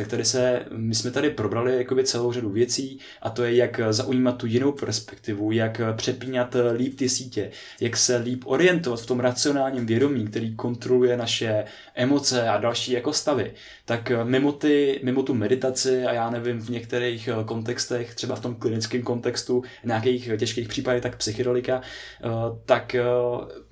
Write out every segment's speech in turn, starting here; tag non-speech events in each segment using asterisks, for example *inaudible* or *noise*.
tak tady se, my jsme tady probrali jakoby celou řadu věcí a to je, jak zaujímat tu jinou perspektivu, jak přepínat líp ty sítě, jak se líp orientovat v tom racionálním vědomí, který kontroluje naše emoce a další jako stavy. Tak mimo, ty, mimo tu meditaci a já nevím, v některých kontextech, třeba v tom klinickém kontextu, nějakých těžkých případech, tak psychedelika, tak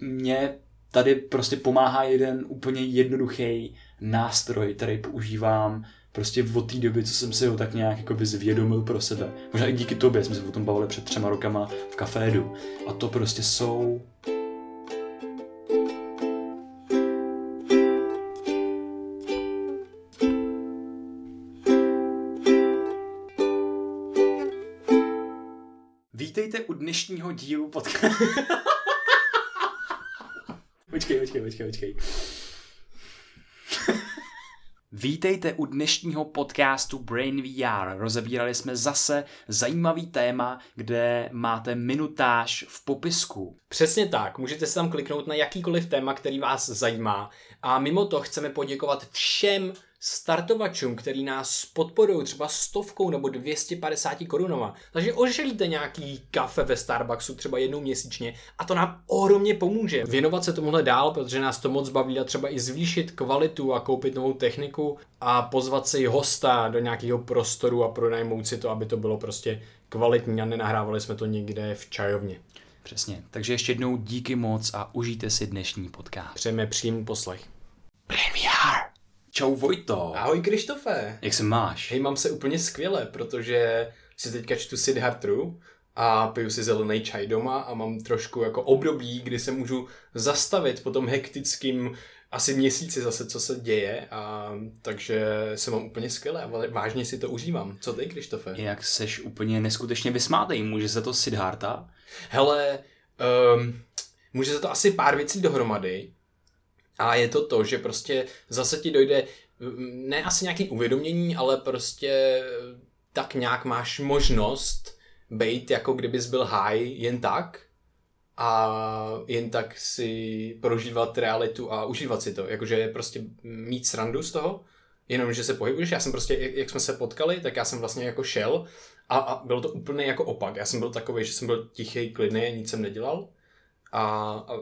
mě tady prostě pomáhá jeden úplně jednoduchý nástroj, který používám prostě od té doby, co jsem si ho tak nějak jako zvědomil pro sebe. Možná i díky tobě jsme se o tom bavili před třema rokama v kafédu. A to prostě jsou Vítejte u dnešního dílu podcastu. *laughs* počkej, počkej, počkej, počkej. Vítejte u dnešního podcastu Brain VR. Rozebírali jsme zase zajímavý téma, kde máte minutáž v popisku. Přesně tak, můžete se tam kliknout na jakýkoliv téma, který vás zajímá. A mimo to chceme poděkovat všem startovačům, který nás podporují třeba stovkou nebo 250 korunama. Takže oželíte nějaký kafe ve Starbucksu třeba jednou měsíčně a to nám ohromně pomůže. Věnovat se tomuhle dál, protože nás to moc baví a třeba i zvýšit kvalitu a koupit novou techniku a pozvat si hosta do nějakého prostoru a pronajmout si to, aby to bylo prostě kvalitní a nenahrávali jsme to někde v čajovně. Přesně. Takže ještě jednou díky moc a užijte si dnešní podcast. Přejeme příjemný poslech. VR. Čau Vojto. Ahoj Krištofe. Jak se máš? Hej, mám se úplně skvěle, protože si teďka čtu Siddhartru a piju si zelený čaj doma a mám trošku jako období, kdy se můžu zastavit po tom hektickým asi měsíci zase, co se děje, a takže se mám úplně skvěle a vážně si to užívám. Co ty, Krištofe? Jak seš úplně neskutečně vysmátej, může se to Siddharta? Hele, um, může se to asi pár věcí dohromady, a je to to, že prostě zase ti dojde ne asi nějaký uvědomění, ale prostě tak nějak máš možnost být jako kdybys byl high jen tak a jen tak si prožívat realitu a užívat si to. Jakože prostě mít srandu z toho, jenom že se pohybuješ. Já jsem prostě, jak jsme se potkali, tak já jsem vlastně jako šel a, a bylo to úplně jako opak. Já jsem byl takový, že jsem byl tichý, klidný, nic jsem nedělal a,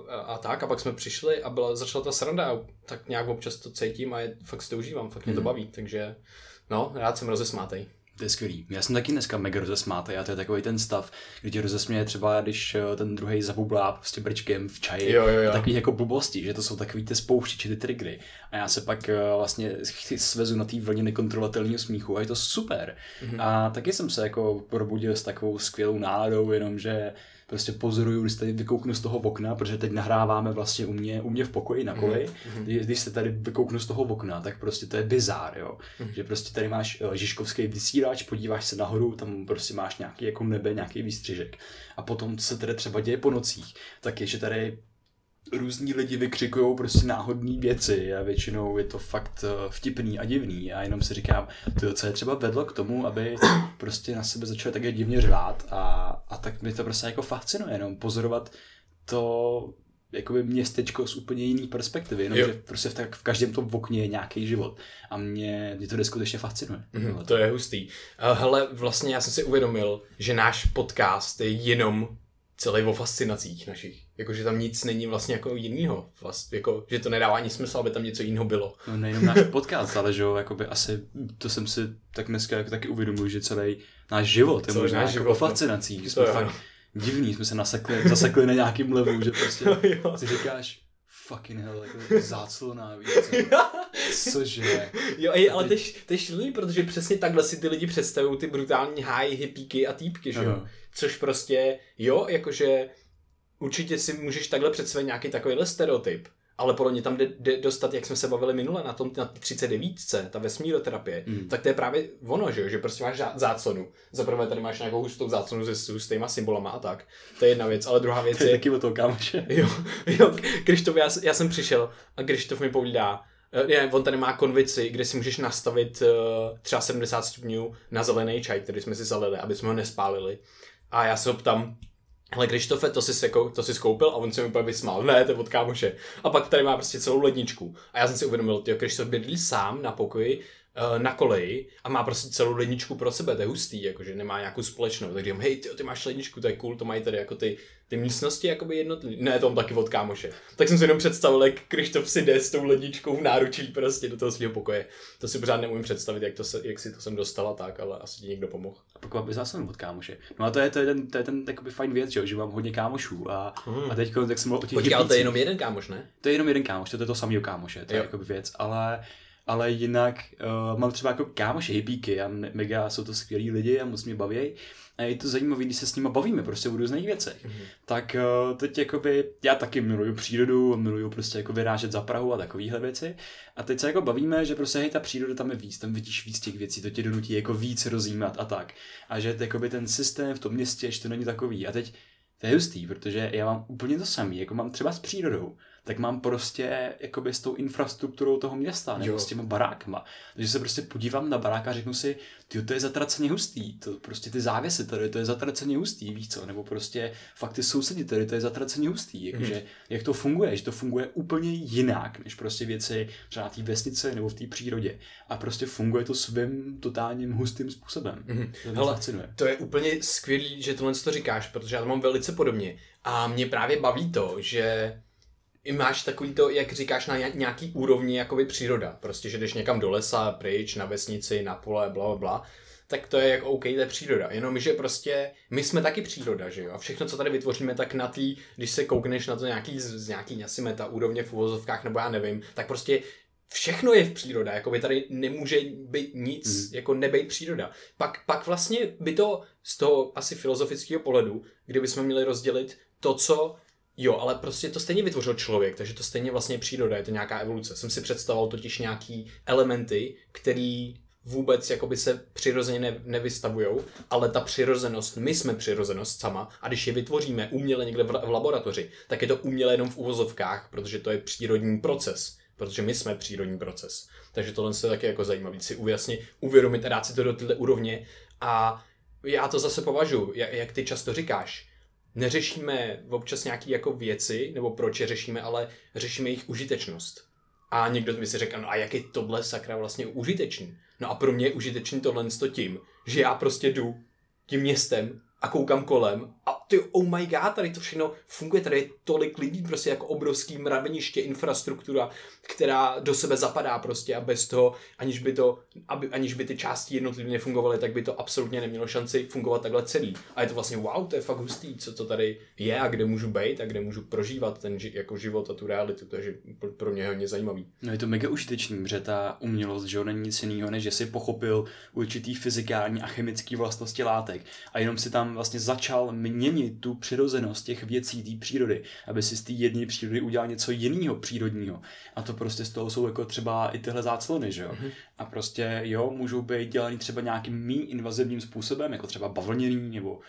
a, a tak, a pak jsme přišli a byla, začala ta sranda a tak nějak občas to cítím a je, fakt si to užívám, fakt mě to hmm. baví, takže no, rád jsem rozesmátej. To je skvělý. Já jsem taky dneska mega rozesmátej a to je takový ten stav, kdy tě rozesměje třeba, když eh, ten druhý zabublá prostě brčkem v čaji. Jo, jo, jo. Takový jako blbosti, že to jsou takový ty spouštěči, ty triggery. A já se pak eh, vlastně svezu na té vlně nekontrolovatelného smíchu a je to super. Mm-hmm. A taky jsem se jako probudil s takovou skvělou náladou, jenomže prostě pozoruju, když tady vykouknu z toho okna, protože teď nahráváme vlastně u mě, u mě v pokoji na koli, mm-hmm. když se tady vykouknu z toho okna, tak prostě to je bizár, jo. Mm-hmm. Že prostě tady máš eh, Žižkovský vysílač, podíváš se nahoru, tam prostě máš nějaký jako nebe, nějaký výstřižek. A potom, co se tady třeba děje po nocích, tak je, že tady různí lidi vykřikují prostě náhodné věci a většinou je to fakt eh, vtipný a divný a jenom si říkám, to, co je třeba vedlo k tomu, aby *coughs* prostě na sebe začali také divně řvát a, a tak mi to prostě jako fascinuje, jenom pozorovat to jakoby městečko z úplně jiný perspektivy, jenom že prostě v, tak v každém tom okně je nějaký život a mě, mě to skutečně fascinuje. Mm, to je hustý. Hele, vlastně já jsem si uvědomil, že náš podcast je jenom celý o fascinacích našich. Jakože tam nic není vlastně jako jinýho. Vlastně, jako, že to nedává ani smysl, aby tam něco jiného bylo. No nejenom náš *laughs* podcast, ale že jo, jakoby asi, to jsem si tak dneska jako taky uvědomil, že celý náš život je celý možná jako život, no. fascinacích. No. Jsme to fakt je, divní, jsme se nasekli, zasekli na nějakým levelu, že prostě *laughs* no, si říkáš, fucking hell, jako zácloná, víc. *laughs* Cože? Jo, ej, ale to je šílený, protože přesně takhle si ty lidi představují ty brutální háji, hippíky a týpky, že jo? Což prostě, jo, jakože určitě si můžeš takhle představit nějaký takovýhle stereotyp, ale podle mě tam jde, jde dostat, jak jsme se bavili minule na tom na 39, ta vesmíroterapie, mm. tak to je právě ono, že, že prostě máš záclonu. Za prvé tady máš nějakou hustou záclonu se hustýma symbolama a tak. To je jedna věc, ale druhá věc je... taky o toho kámoše. *laughs* Jo, jo, Krištof, já, já jsem přišel a Krištof mi povídá, eh, ne, on tady má konvici, kde si můžeš nastavit uh, třeba 70 stupňů na zelený čaj, který jsme si zalili, aby jsme ho nespálili. A já se ho ptám, ale Krištofe, to jsi, jako, to jsi skoupil a on se mi úplně vysmál. Ne, to je od kámoše. A pak tady má prostě celou ledničku. A já jsem si uvědomil, že Krištof bydlí sám na pokoji na koleji a má prostě celou ledničku pro sebe, to je hustý, jakože nemá nějakou společnou. Tak říkám, hej, ty, ty máš ledničku, to je cool, to mají tady jako ty, ty místnosti jakoby jednotlivý. Ne, to mám taky od kámoše. Tak jsem si jenom představil, jak Krištof si jde s tou ledničkou v náručí prostě do toho svého pokoje. To si pořád nemůžu představit, jak, to se, jak si to jsem dostala tak, ale asi ti někdo pomohl. A pokud by zase od kámoše. No a to je, to je ten, to je ten takový fajn věc, že, že mám hodně kámošů a, hmm. a teď, jak jsem mluvil o těch Počkej, ale to je jenom jeden kámoš, ne? To je jenom jeden kámoš, to je to samý kámoše, to je jakoby věc, ale ale jinak uh, mám třeba jako kámoše, hippíky a mega jsou to skvělí lidi a moc mě baví. A je to zajímavé, když se s nimi bavíme prostě o různých věcech. Mm-hmm. Tak uh, teď jakoby, já taky miluju přírodu, miluju prostě jako vyrážet za Prahu a takovéhle věci. A teď se jako bavíme, že prostě hej, ta příroda tam je víc, tam vidíš víc těch věcí, to tě donutí jako víc rozjímat a tak. A že jakoby ten systém v tom městě, že to není takový. A teď to je hustý, protože já mám úplně to samé, jako mám třeba s přírodou tak mám prostě jakoby s tou infrastrukturou toho města, nebo jo. s těma barákama. Takže se prostě podívám na barák a řeknu si, ty to je zatraceně hustý, to prostě ty závěsy tady, to je zatraceně hustý, víš co, nebo prostě fakt ty sousedi tady, to je zatraceně hustý, jakože mm. jak to funguje, že to funguje úplně jinak, než prostě věci třeba na té vesnici nebo v té přírodě. A prostě funguje to svým totálním hustým způsobem. Mm. To Hele, fascinuje. To je úplně skvělý, že tohle to říkáš, protože já to mám velice podobně. A mě právě baví to, že i máš takový to, jak říkáš, na nějaký úrovni jakoby příroda. Prostě, že jdeš někam do lesa, pryč, na vesnici, na pole, bla, bla, bla tak to je jako OK, to je příroda. Jenomže prostě my jsme taky příroda, že jo? A všechno, co tady vytvoříme, tak na tý, když se koukneš na to nějaký, z nějaký asi meta úrovně v uvozovkách, nebo já nevím, tak prostě všechno je v příroda, jako by tady nemůže být nic, mm. jako nebejt příroda. Pak, pak vlastně by to z toho asi filozofického pohledu, kdybychom měli rozdělit to, co Jo, ale prostě to stejně vytvořil člověk, takže to stejně vlastně příroda, je to nějaká evoluce. Jsem si představoval totiž nějaký elementy, který vůbec jakoby se přirozeně ne, nevystavujou, ale ta přirozenost, my jsme přirozenost sama a když je vytvoříme uměle někde v, v laboratoři, tak je to uměle jenom v uvozovkách, protože to je přírodní proces, protože my jsme přírodní proces. Takže tohle je taky jako zajímavé si ujasnit, uvědomit a dát si to do této úrovně a já to zase považuji, jak, jak ty často říkáš, neřešíme občas nějaké jako věci, nebo proč je řešíme, ale řešíme jejich užitečnost. A někdo mi si řekl, no a jak je tohle sakra vlastně užitečný? No a pro mě je užitečný tohle tím, že já prostě jdu tím městem a koukám kolem a ty, oh my god, tady to všechno funguje, tady je tolik lidí, prostě jako obrovský mraveniště, infrastruktura, která do sebe zapadá prostě a bez toho, aniž by to, aby, aniž by ty části jednotlivě nefungovaly, tak by to absolutně nemělo šanci fungovat takhle celý. A je to vlastně wow, to je fakt hustý, co to tady je a kde můžu být a kde můžu prožívat ten jako život a tu realitu, takže pro mě hodně zajímavý. No je to mega užitečný, protože ta umělost, že není nic jiného, než že si pochopil určitý fyzikální a chemické vlastnosti látek a jenom si tam vlastně začal měnit tu přirozenost těch věcí, té přírody, aby si z té jedné přírody udělal něco jiného přírodního. A to prostě z toho jsou jako třeba i tyhle záclony, že jo. Mm-hmm. A prostě jo, můžou být dělaný třeba nějakým mý invazivním způsobem, jako třeba bavlněný nebo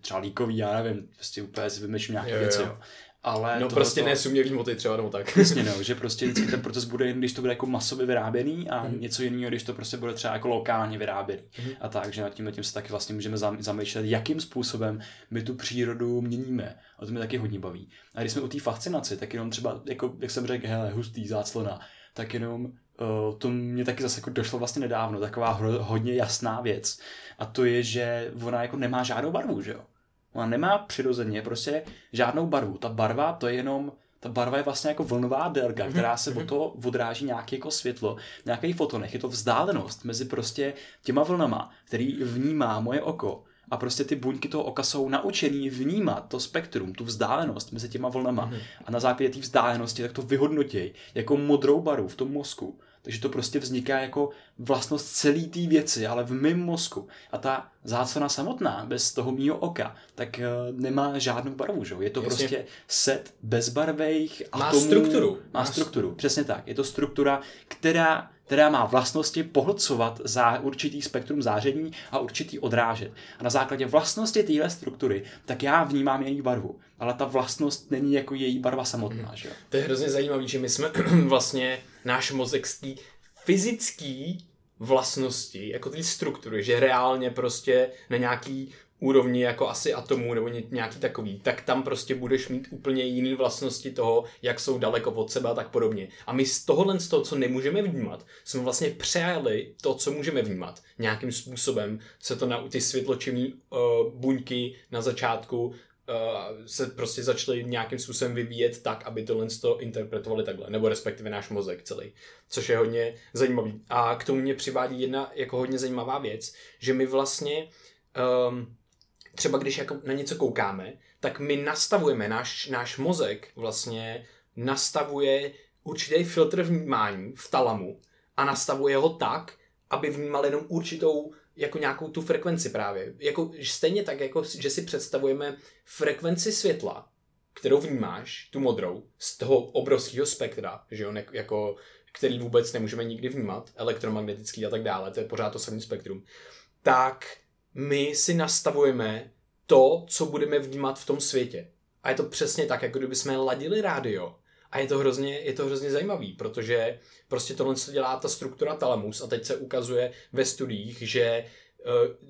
třeba líkový, já nevím, prostě úplně si vymýšlím nějaké jo, věci, jo. Ale no prostě ne sumělý moty třeba, nebo tak. Přesně no, že prostě vždycky ten proces bude jen, když to bude jako masově vyráběný a mm. něco jiného, když to prostě bude třeba jako lokálně vyráběný. Mm. A tak, že nad tím, tím se taky vlastně můžeme zamýšlet, jakým způsobem my tu přírodu měníme. A to mě taky hodně baví. A když jsme u té fascinaci, tak jenom třeba, jako, jak jsem řekl, hele, hustý záclona, tak jenom uh, to mě taky zase jako došlo vlastně nedávno, taková hodně jasná věc. A to je, že ona jako nemá žádnou barvu, že jo? Ona nemá přirozeně prostě žádnou barvu. Ta barva to je jenom ta barva je vlastně jako vlnová délka, mhm, která se od mhm. toho odráží nějaké jako světlo, nějaký fotonech. Je to vzdálenost mezi prostě těma vlnama, který vnímá moje oko. A prostě ty buňky toho oka jsou naučený vnímat to spektrum, tu vzdálenost mezi těma vlnama. Mhm. A na základě té vzdálenosti tak to vyhodnotí jako modrou barvu v tom mozku. Takže to prostě vzniká jako vlastnost celé té věci, ale v mém mozku. A ta záclona samotná, bez toho mýho oka, tak uh, nemá žádnou barvu, že? Je to Jasně. prostě set bezbarvých atomů. Má strukturu. Má strukturu, přesně tak. Je to struktura, která která má vlastnosti pohlcovat za určitý spektrum záření a určitý odrážet. A na základě vlastnosti téhle struktury, tak já vnímám její barvu. Ale ta vlastnost není jako její barva samotná. Že? To je hrozně zajímavé, že my jsme *clears throat* vlastně náš mozek z té fyzický vlastnosti, jako ty struktury, že reálně prostě na nějaký úrovni jako asi atomů nebo nějaký takový, tak tam prostě budeš mít úplně jiný vlastnosti toho, jak jsou daleko od sebe a tak podobně. A my z tohohle z toho, co nemůžeme vnímat, jsme vlastně přejali to, co můžeme vnímat. Nějakým způsobem se to na ty světločivní uh, buňky na začátku uh, se prostě začaly nějakým způsobem vyvíjet tak, aby tohle to interpretovali takhle, nebo respektive náš mozek celý, což je hodně zajímavý. A k tomu mě přivádí jedna jako hodně zajímavá věc, že my vlastně um, třeba když jako na něco koukáme, tak my nastavujeme, náš, náš mozek vlastně nastavuje určitý filtr vnímání v talamu a nastavuje ho tak, aby vnímal jenom určitou jako nějakou tu frekvenci právě. Jako, stejně tak, jako že si představujeme frekvenci světla, kterou vnímáš, tu modrou, z toho obrovského spektra, že jo, ne, jako, který vůbec nemůžeme nikdy vnímat, elektromagnetický a tak dále, to je pořád to samý spektrum, tak my si nastavujeme to, co budeme vnímat v tom světě. A je to přesně tak, jako kdyby jsme ladili rádio. A je to hrozně, je to hrozně zajímavý, protože prostě tohle co dělá ta struktura talamus a teď se ukazuje ve studiích, že uh,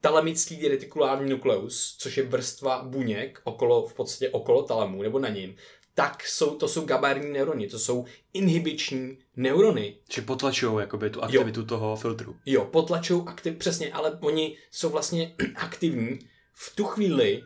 talamický retikulární nukleus, což je vrstva buněk okolo, v podstatě okolo talamu nebo na ním, tak jsou, to jsou gabarní neurony, to jsou inhibiční neurony. Či potlačují jakoby tu aktivitu jo. toho filtru. Jo, potlačují aktiv, přesně, ale oni jsou vlastně *clears throat* aktivní v tu chvíli,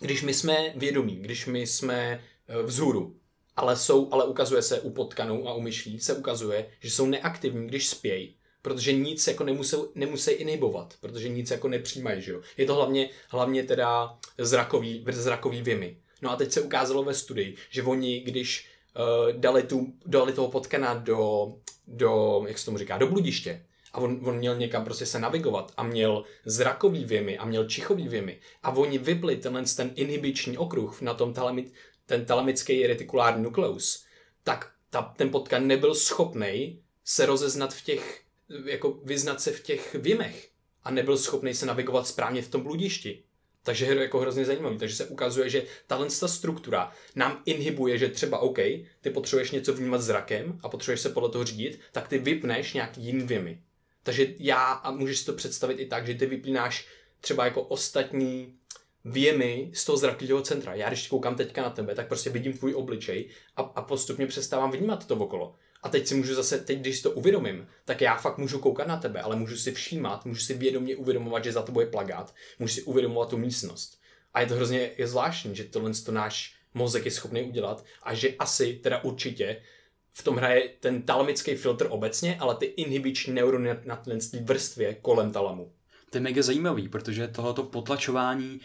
když my jsme vědomí, když my jsme eh, vzhůru, ale jsou, ale ukazuje se u potkanů a u myšlí, se ukazuje, že jsou neaktivní, když spějí, protože nic jako nemusí, nemusí inhibovat, protože nic jako nepřijímají, že jo. Je to hlavně, hlavně teda zrakový, zrakový věmy. No a teď se ukázalo ve studii, že oni, když uh, dali, tu, dali toho potkana do, do, jak se tomu říká, do bludiště, a on, on měl někam prostě se navigovat a měl zrakový věmy a měl čichový věmy. A oni vypli tenhle ten inhibiční okruh na tom talamit, ten talamický retikulární nukleus, tak ta, ten potkan nebyl schopný se rozeznat v těch, jako vyznat se v těch věmech a nebyl schopný se navigovat správně v tom bludišti. Takže je jako hrozně zajímavý. Takže se ukazuje, že tahle struktura nám inhibuje, že třeba OK, ty potřebuješ něco vnímat zrakem a potřebuješ se podle toho řídit, tak ty vypneš nějaký jiný věmy. Takže já, a můžeš si to představit i tak, že ty vyplínáš třeba jako ostatní věmy z toho zrakového centra. Já když koukám teďka na tebe, tak prostě vidím tvůj obličej a, a postupně přestávám vnímat to okolo. A teď si můžu zase, teď když si to uvědomím, tak já fakt můžu koukat na tebe, ale můžu si všímat, můžu si vědomě uvědomovat, že za tebou je plagát, můžu si uvědomovat tu místnost. A je to hrozně je zvláštní, že tohle to náš mozek je schopný udělat a že asi, teda určitě, v tom hraje ten talamický filtr obecně, ale ty inhibiční neurony na, na vrstvě kolem talamu to je mega zajímavý, protože tohoto potlačování,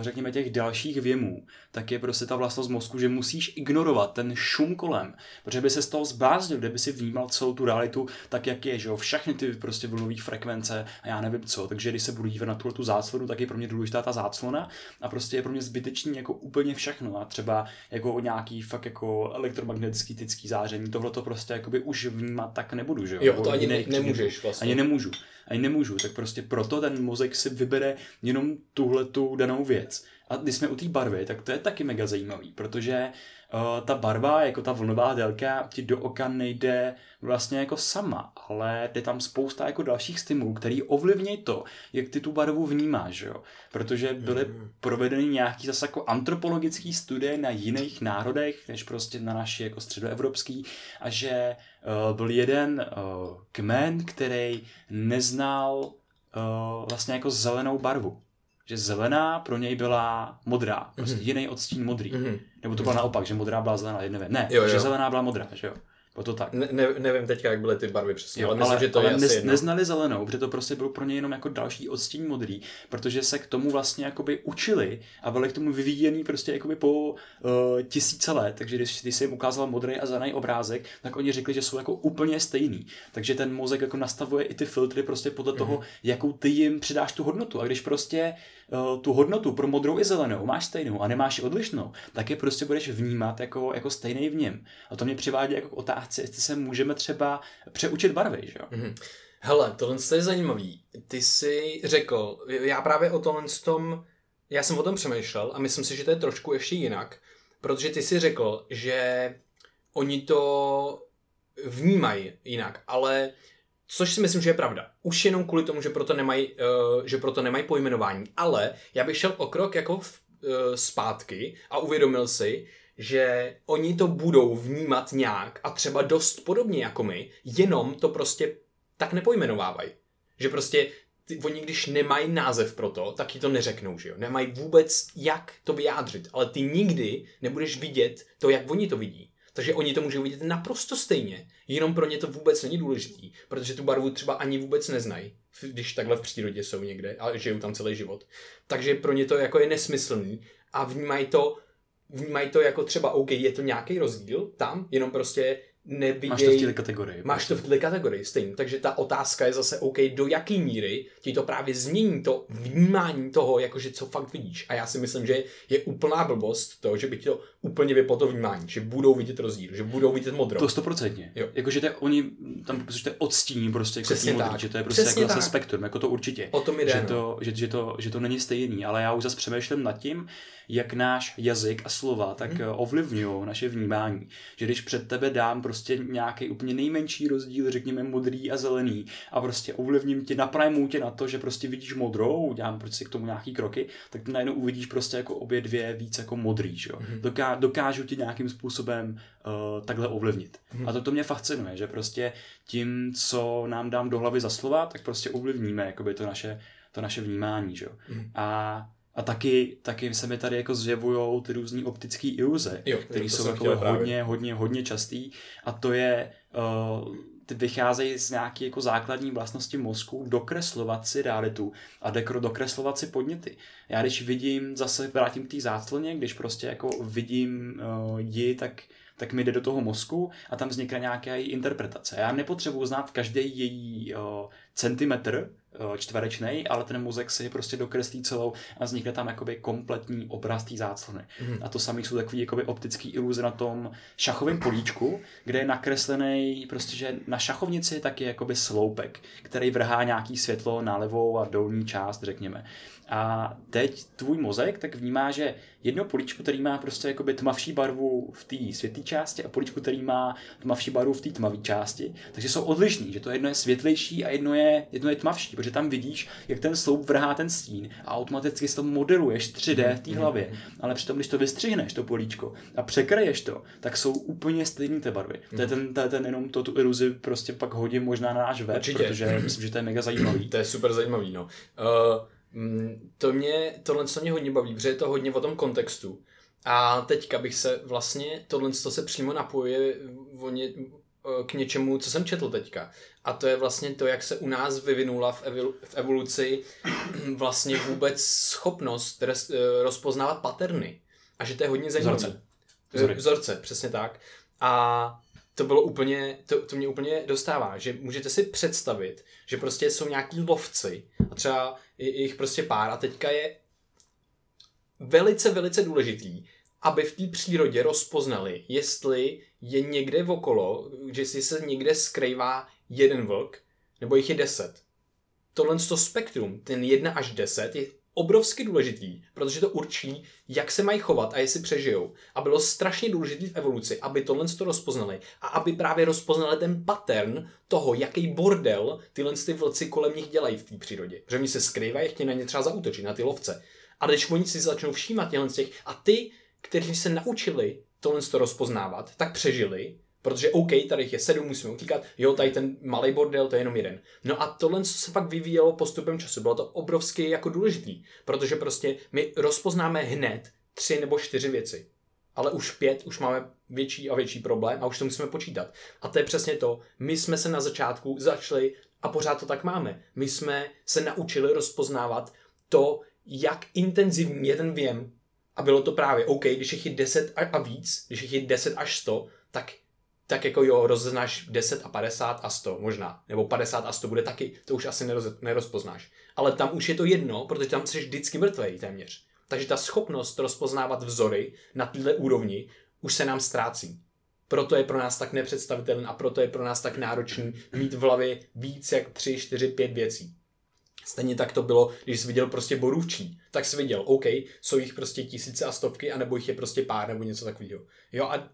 řekněme, těch dalších věmů, tak je prostě ta vlastnost mozku, že musíš ignorovat ten šum kolem, protože by se z toho zbláznil, kde by si vnímal celou tu realitu tak, jak je, že jo, všechny ty prostě vlnové frekvence a já nevím co, takže když se budu dívat na tuhle tu záclonu, tak je pro mě důležitá ta záclona a prostě je pro mě zbytečný jako úplně všechno. A třeba jako nějaký fakt jako elektromagnetický záření, tohle to prostě jakoby už vnímat tak nebudu, že jo. Jo, to ani ne, nemůžeš vlastně. Ani nemůžu. Ani nemůžu, tak prostě proto ten mozek si vybere jenom tuhle tu danou věc. A když jsme u té barvy, tak to je taky mega zajímavý, protože uh, ta barva, jako ta vlnová délka, ti do oka nejde vlastně jako sama, ale je tam spousta jako dalších stimulů, který ovlivní to, jak ty tu barvu vnímáš, jo? Protože byly mm. provedeny nějaký zase jako antropologický studie na jiných národech, než prostě na naši jako středoevropský a že uh, byl jeden uh, kmen, který neznal uh, vlastně jako zelenou barvu že zelená pro něj byla modrá, prostě mm-hmm. jiný odstín modrý. Mm-hmm. Nebo to bylo mm-hmm. naopak, že modrá byla zelená, nevím. Ne, jo, jo. že zelená byla modrá, že jo. Bylo to tak. Ne, ne, nevím teďka, jak byly ty barvy přesně, jo, ale myslím, ale, že to ale je nez, asi neznali zelenou, protože to prostě bylo pro ně jenom jako další odstín modrý, protože se k tomu vlastně jakoby učili a byli k tomu vyvíjený prostě jakoby po uh, tisíce let, takže když, když se jim ukázal modrý a zelený obrázek, tak oni řekli, že jsou jako úplně stejný. Takže ten mozek jako nastavuje i ty filtry prostě podle mm-hmm. toho, jakou ty jim přidáš tu hodnotu. A když prostě tu hodnotu pro modrou i zelenou máš stejnou a nemáš odlišnou, tak je prostě budeš vnímat jako, jako stejný v něm. A to mě přivádí jako k otázce, jestli se můžeme třeba přeučit barvy, že jo? Mm-hmm. Hele, tohle je zajímavý. Ty jsi řekl, já právě o tomhle tom, já jsem o tom přemýšlel a myslím si, že to je trošku ještě jinak, protože ty jsi řekl, že oni to vnímají jinak, ale Což si myslím, že je pravda. Už jenom kvůli tomu, že proto nemají, uh, že proto nemají pojmenování. Ale já bych šel o krok jako v, uh, zpátky a uvědomil si, že oni to budou vnímat nějak a třeba dost podobně jako my, jenom to prostě tak nepojmenovávají. Že prostě ty, oni když nemají název pro to, tak ti to neřeknou, že jo. Nemají vůbec jak to vyjádřit, ale ty nikdy nebudeš vidět to, jak oni to vidí. Takže oni to můžou vidět naprosto stejně, jenom pro ně to vůbec není důležitý, protože tu barvu třeba ani vůbec neznají, když takhle v přírodě jsou někde a žijou tam celý život. Takže pro ně to jako je nesmyslný a vnímají to, vnímají to jako třeba, OK, je to nějaký rozdíl tam, jenom prostě neviděj... Máš to v této kategorii. Máš to v této kategorii, stejně. Takže ta otázka je zase, OK, do jaký míry ti to právě změní to vnímání toho, jakože co fakt vidíš. A já si myslím, že je úplná blbost to, že by ti to úplně vyplo to vnímání, že budou vidět rozdíl, že budou vidět modro. To stoprocentně. Jakože to oni tam prostě to je odstíní prostě jako Přesně modrý, že to je prostě Přesně jako zase spektrum, jako to určitě. O tom jde, že, to, že, že, to, že to není stejný, ale já už zase přemýšlím nad tím, jak náš jazyk a slova tak Mhm. mm. ovlivňují naše vnímání. Že když před tebe dám prostě nějaký úplně nejmenší rozdíl, řekněme modrý a zelený, a prostě ovlivním tě, naprajmu tě na to, že prostě vidíš modrou, dělám prostě k tomu nějaký kroky, tak ty najednou uvidíš prostě jako obě dvě víc jako modrý, že jo. Mhm. Doká, dokážu tě nějakým způsobem uh, takhle ovlivnit. Mhm. A to, to mě fascinuje, že prostě tím, co nám dám do hlavy za slova, tak prostě ovlivníme jakoby to naše, to naše vnímání, že jo. Mhm. A a taky, taky se mi tady jako zjevujou ty různé optické iluze, které jsou jako právě. hodně, hodně, hodně častý a to je, uh, ty vycházejí z nějaké jako základní vlastnosti mozku dokreslovat si realitu a dekro, dokreslovat si podněty. Já když vidím, zase vrátím k té zácloně, když prostě jako vidím uh, ji, tak tak mi jde do toho mozku a tam vznikne nějaká její interpretace. Já nepotřebuji znát každý její uh, centimetr čtverečný, ale ten mozek si prostě dokreslí celou a vznikne tam jakoby kompletní obraz té záclony. Mhm. A to samé jsou takový jakoby optický iluze na tom šachovém políčku, kde je nakreslený prostě, že na šachovnici tak je jakoby sloupek, který vrhá nějaký světlo na levou a dolní část, řekněme. A teď tvůj mozek tak vnímá, že jedno políčko, který má prostě jakoby tmavší barvu v té světlé části a políčko, který má tmavší barvu v té tmavé části, takže jsou odlišní, že to jedno je světlejší a jedno je, jedno je tmavší, protože tam vidíš, jak ten sloup vrhá ten stín a automaticky si to modeluješ 3D v té hlavě. Ale přitom, když to vystřihneš, to políčko, a překraješ to, tak jsou úplně stejné ty barvy. To je ten, to je ten jenom to, tu iluzi prostě pak hodím možná na náš web, Určitě. protože myslím, že to je mega zajímavý. *clears throat* To je super zajímavý, no. Uh, to mě, tohle co mě hodně baví, protože je to hodně o tom kontextu. A teďka bych se vlastně, tohle co se přímo napojuje o ně, eh, k něčemu, co jsem četl teďka. A to je vlastně to, jak se u nás vyvinula v, evolu, v evoluci *clears throat* vlastně vůbec schopnost res, eh, rozpoznávat paterny. A že to je hodně zajímavé. Vzorce. Vzory. Vzorce, přesně tak. A to bylo úplně, to, to mě úplně dostává, že můžete si představit, že prostě jsou nějaký lovci a třeba jich prostě pár a teďka je velice, velice důležitý, aby v té přírodě rozpoznali, jestli je někde okolo, že si se někde skrývá jeden vlk, nebo jich je deset. Tohle to spektrum, ten 1 až 10, je obrovsky důležitý, protože to určí, jak se mají chovat a jestli přežijou. A bylo strašně důležité v evoluci, aby tohle to rozpoznali a aby právě rozpoznali ten pattern toho, jaký bordel tyhle ty vlci kolem nich dělají v té přírodě. Protože oni se skrývají, chtějí na ně třeba zautočit, na ty lovce. A když oni si začnou všímat těchhle z těch, a ty, kteří se naučili tohle to rozpoznávat, tak přežili, protože OK, tady je sedm, musíme utíkat, jo, tady ten malý bordel, to je jenom jeden. No a tohle co se pak vyvíjelo postupem času, bylo to obrovsky jako důležitý, protože prostě my rozpoznáme hned tři nebo čtyři věci. Ale už pět, už máme větší a větší problém a už to musíme počítat. A to je přesně to. My jsme se na začátku začali, a pořád to tak máme, my jsme se naučili rozpoznávat to, jak intenzivní je ten věm. A bylo to právě, OK, když jich je 10 a, a víc, když jich je 10 až 100, tak tak jako jo, rozeznáš 10 a 50 a 100 možná. Nebo 50 a 100 bude taky, to už asi neroz, nerozpoznáš. Ale tam už je to jedno, protože tam jsi vždycky mrtvej téměř. Takže ta schopnost rozpoznávat vzory na této úrovni už se nám ztrácí. Proto je pro nás tak nepředstavitelný a proto je pro nás tak náročný mít v hlavě víc jak 3, 4, 5 věcí. Stejně tak to bylo, když jsi viděl prostě borůvčí, tak jsi viděl, OK, jsou jich prostě tisíce a stovky, anebo jich je prostě pár nebo něco takového. Jo a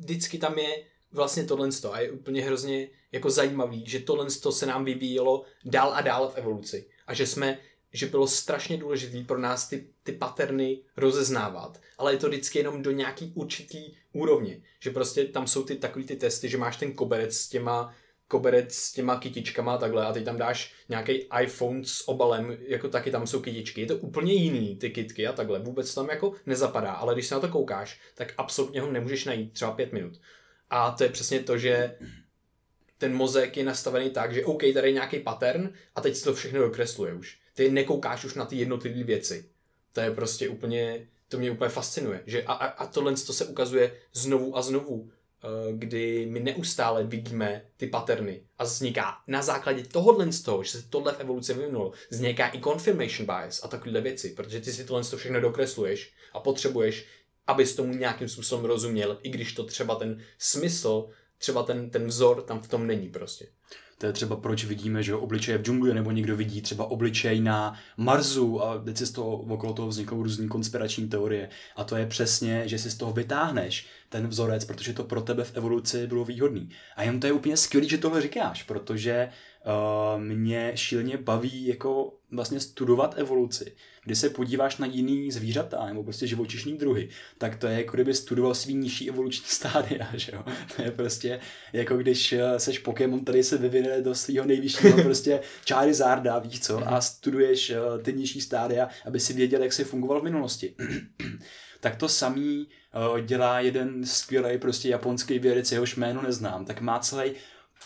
vždycky tam je vlastně tohle a je úplně hrozně jako zajímavý, že tohle se nám vyvíjelo dál a dál v evoluci. A že jsme že bylo strašně důležité pro nás ty, ty paterny rozeznávat, ale je to vždycky jenom do nějaký určitý úrovně, že prostě tam jsou ty takový ty testy, že máš ten koberec s těma koberec s těma kytičkama a takhle a teď tam dáš nějaký iPhone s obalem, jako taky tam jsou kytičky. Je to úplně jiný, ty kitky a takhle. Vůbec tam jako nezapadá, ale když se na to koukáš, tak absolutně ho nemůžeš najít třeba pět minut. A to je přesně to, že ten mozek je nastavený tak, že OK, tady je nějaký pattern a teď se to všechno dokresluje už. Ty nekoukáš už na ty jednotlivé věci. To je prostě úplně, to mě úplně fascinuje. Že a, a, a tohle to se ukazuje znovu a znovu kdy my neustále vidíme ty paterny a vzniká na základě tohohle z toho, že se tohle v evoluci vyvinulo, vzniká i confirmation bias a takovéhle věci, protože ty si tohle to všechno dokresluješ a potřebuješ, abys tomu nějakým způsobem rozuměl, i když to třeba ten smysl, třeba ten, ten vzor tam v tom není prostě. To je třeba proč vidíme, že obličeje v džungli, nebo někdo vidí třeba obličej na Marsu a teď si z toho, okolo toho vzniknou různé konspirační teorie. A to je přesně, že si z toho vytáhneš ten vzorec, protože to pro tebe v evoluci bylo výhodný. A jen to je úplně skvělý, že tohle říkáš, protože uh, mě šíleně baví jako vlastně studovat evoluci. Když se podíváš na jiný zvířata nebo prostě živočišní druhy, tak to je jako kdyby studoval svý nižší evoluční *laughs* stádia, že jo? To je prostě jako když eh, seš Pokémon, který se vyvine do svého nejvyššího *laughs* prostě Charizarda, víš co, a studuješ eh, ty nižší stádia, aby si věděl, jak se fungoval v minulosti. *clears throat* tak to samý dělá jeden skvělý prostě japonský vědec, jehož jméno neznám, tak má celý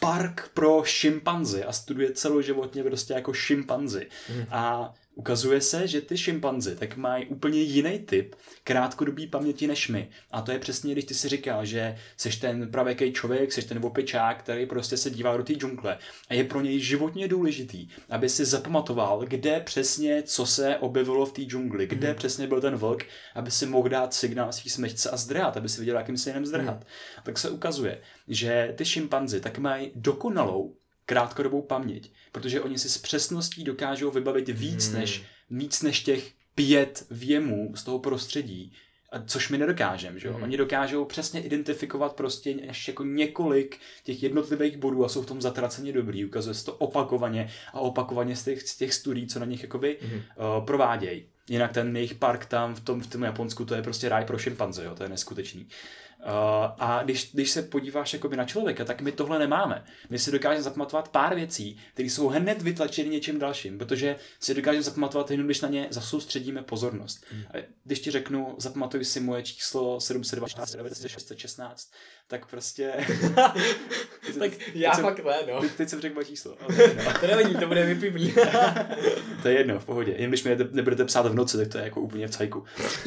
park pro šimpanzy a studuje celoživotně prostě jako šimpanzy. Mm. A Ukazuje se, že ty šimpanzi tak mají úplně jiný typ krátkodobý paměti než my. A to je přesně, když ty si říkal, že seš ten pravěký člověk, seš ten opičák, který prostě se dívá do té džungle. A je pro něj životně důležitý, aby si zapamatoval, kde přesně, co se objevilo v té džungli, kde mm. přesně byl ten vlk, aby si mohl dát signál svý smečce a zdrhat, aby si viděl, jakým se jenom zdrhat. Mm. Tak se ukazuje, že ty šimpanzi tak mají dokonalou krátkodobou paměť, protože oni si s přesností dokážou vybavit víc, hmm. než, víc než těch pět věmů z toho prostředí, což my nedokážeme, že jo? Hmm. Oni dokážou přesně identifikovat prostě až jako několik těch jednotlivých bodů a jsou v tom zatraceně dobrý. Ukazuje se to opakovaně a opakovaně z těch, z těch studií, co na nich jakoby hmm. uh, provádějí. Jinak ten jejich park tam v tom, v tom Japonsku, to je prostě ráj pro šimpanze, jo? to je neskutečný. A když, když se podíváš jakoby na člověka, tak my tohle nemáme. My si dokážeme zapamatovat pár věcí, které jsou hned vytlačeny něčím dalším, protože si dokážeme zapamatovat jenom, když na ně zasoustředíme pozornost. Hmm. Když ti řeknu, zapamatuj si moje číslo 716, tak prostě... *laughs* tak já teď fakt ne, no. Teď, teď jsem řekl moje číslo. no. *laughs* to nevadí, to bude vypivlý. *laughs* to je jedno, v pohodě. Jen když mi nebudete psát v noci, tak to je jako úplně v cajku.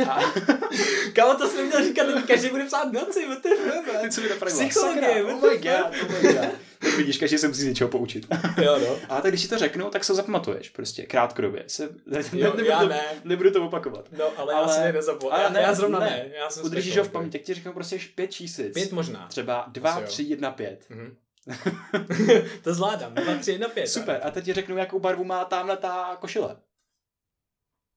A... Kámo, to jsem měl říkat, každý bude psát v noci, what the fuck, Ty co mi Psychologie, what the fuck. Oh my god, *laughs* vidíš, každý se musí něčeho poučit. jo, no. *laughs* A tak když si to řeknu, tak se zapamatuješ prostě krátkodobě. Se, *laughs* ne, jo, nebudu, já to, ne. nebudu to opakovat. No, ale, ale já si nezapomenu. Já, ne, já zrovna ne. ne. Já jsem Udržíš ho v paměti, tak ti řeknu prostě pět číslic. Pět možná. Třeba dva, tři, jedna, pět. Mm-hmm. to zvládám, dva, tři, jedna, pět. Super, a teď ti řeknu, jakou barvu má tamhle ta košile.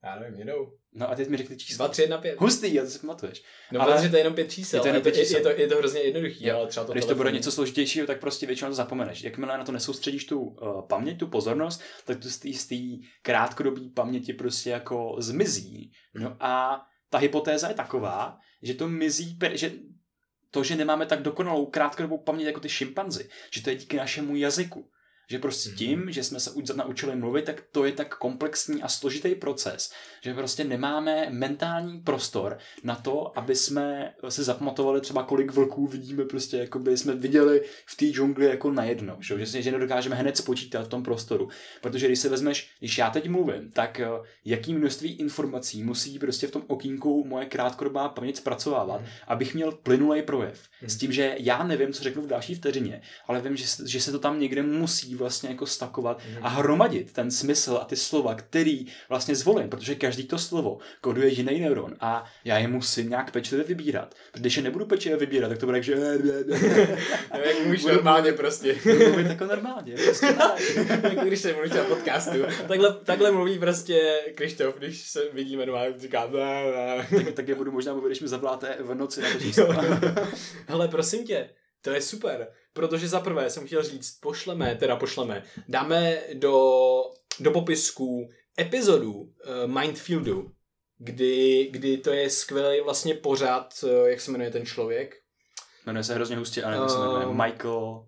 Já nevím, jedou. No a teď mi řekli číslo. 2, 3, 1, 5. Hustý, a to si pamatuješ. No, ale protože to je jenom pět čísel. Je to, jenom pět čísel. Je, to, je, to, hrozně jednoduchý, jo. ale třeba to Když to bude něco složitějšího, tak prostě většinou to zapomeneš. Jakmile na to nesoustředíš tu uh, paměť, tu pozornost, tak to z té krátkodobé paměti prostě jako zmizí. No a ta hypotéza je taková, že to mizí, že to, že nemáme tak dokonalou krátkodobou paměť jako ty šimpanzi, že to je díky našemu jazyku. Že prostě mhm. tím, že jsme se naučili mluvit, tak to je tak komplexní a složitý proces, že prostě nemáme mentální prostor na to, aby jsme se zapamatovali třeba kolik vlků vidíme prostě, jako by jsme viděli v té džungli jako najednou, že, že, že nedokážeme hned spočítat v tom prostoru. Protože když se vezmeš, když já teď mluvím, tak eh, jaký množství informací musí prostě v tom okýnku moje krátkodobá paměť zpracovávat, mm. abych měl plynulý projev. Mm. S tím, že já nevím, co řeknu v další vteřině, ale vím, že, že se to tam někde musí vlastně jako stakovat a hromadit ten smysl a ty slova, který vlastně zvolím, protože každý to slovo koduje jiný neuron a já je musím nějak pečlivě vybírat. Když je nebudu pečlivě vybírat, tak to bude jak, že... *laughs* jak mluvíš normálně prostě. mluvit jako normálně. Prostě *laughs* jako když se mluvíš na podcastu. Takhle, takhle mluví prostě Krištof, když se vidíme doma, říká tak, tak je budu možná mluvit, když mi zavláte v noci na. Ale *laughs* prosím tě, To je super, protože za prvé jsem chtěl říct, pošleme, teda pošleme, dáme do, do popisku epizodu uh, Mindfieldu, kdy, kdy to je skvělý vlastně pořád, uh, jak se jmenuje ten člověk? Jmenuje se hrozně hustě, ale uh, se jmenuje Um, Michael...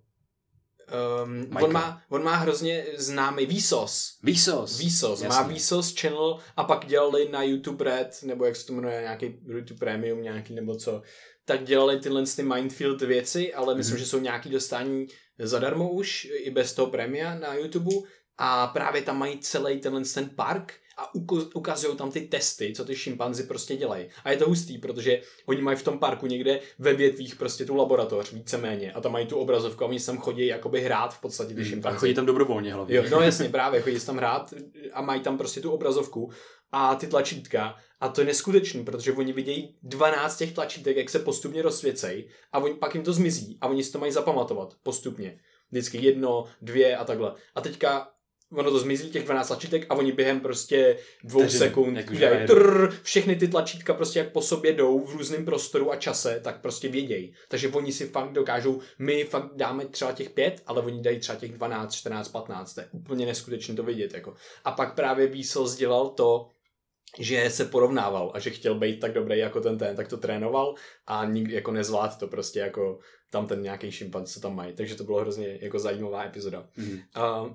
Um, Michael. on, má, on má hrozně známý Vsauce. Vsauce. Vsauce, má. Vsauce channel a pak dělali na YouTube Red, nebo jak se to jmenuje, nějaký YouTube Premium nějaký nebo co, tak dělali tyhle ty Mindfield věci, ale myslím, Mhm. že jsou nějaký dostání zadarmo už, i bez toho premia na YouTube a právě tam mají celý tenhle ten park a ukazují tam ty testy, co ty šimpanzi prostě dělají. A je to hustý, protože oni mají v tom parku někde ve větvích prostě tu laboratoř, víceméně, a tam mají tu obrazovku a oni sem chodí jakoby hrát v podstatě ty Mm, A šimpanzi. chodí tam dobrovolně hlavně. Jo, no jasně, právě, chodí tam hrát a mají tam prostě tu obrazovku a ty tlačítka a to je neskutečný, protože oni vidějí 12 těch tlačítek, jak se postupně rozsvěcej a oni, pak jim to zmizí a oni si to mají zapamatovat postupně. Vždycky jedno, dvě a takhle. A teďka ono to zmizí, těch 12 tlačítek a oni během prostě dvou Vteřiny, sekund udělají trrr, všechny ty tlačítka prostě jak po sobě jdou v různém prostoru a čase, tak prostě vědějí. Takže oni si fakt dokážou, my fakt dáme třeba těch pět, ale oni dají třeba těch 12, 14, 15. To je úplně neskutečné to vidět. Jako. A pak právě Vsauce dělal to, že se porovnával a že chtěl být tak dobrý jako ten ten, tak to trénoval a nikdy jako nezvlád to prostě jako tam ten nějaký šimpanz, co tam mají. Takže to bylo hrozně jako zajímavá epizoda. Mhm. Uh,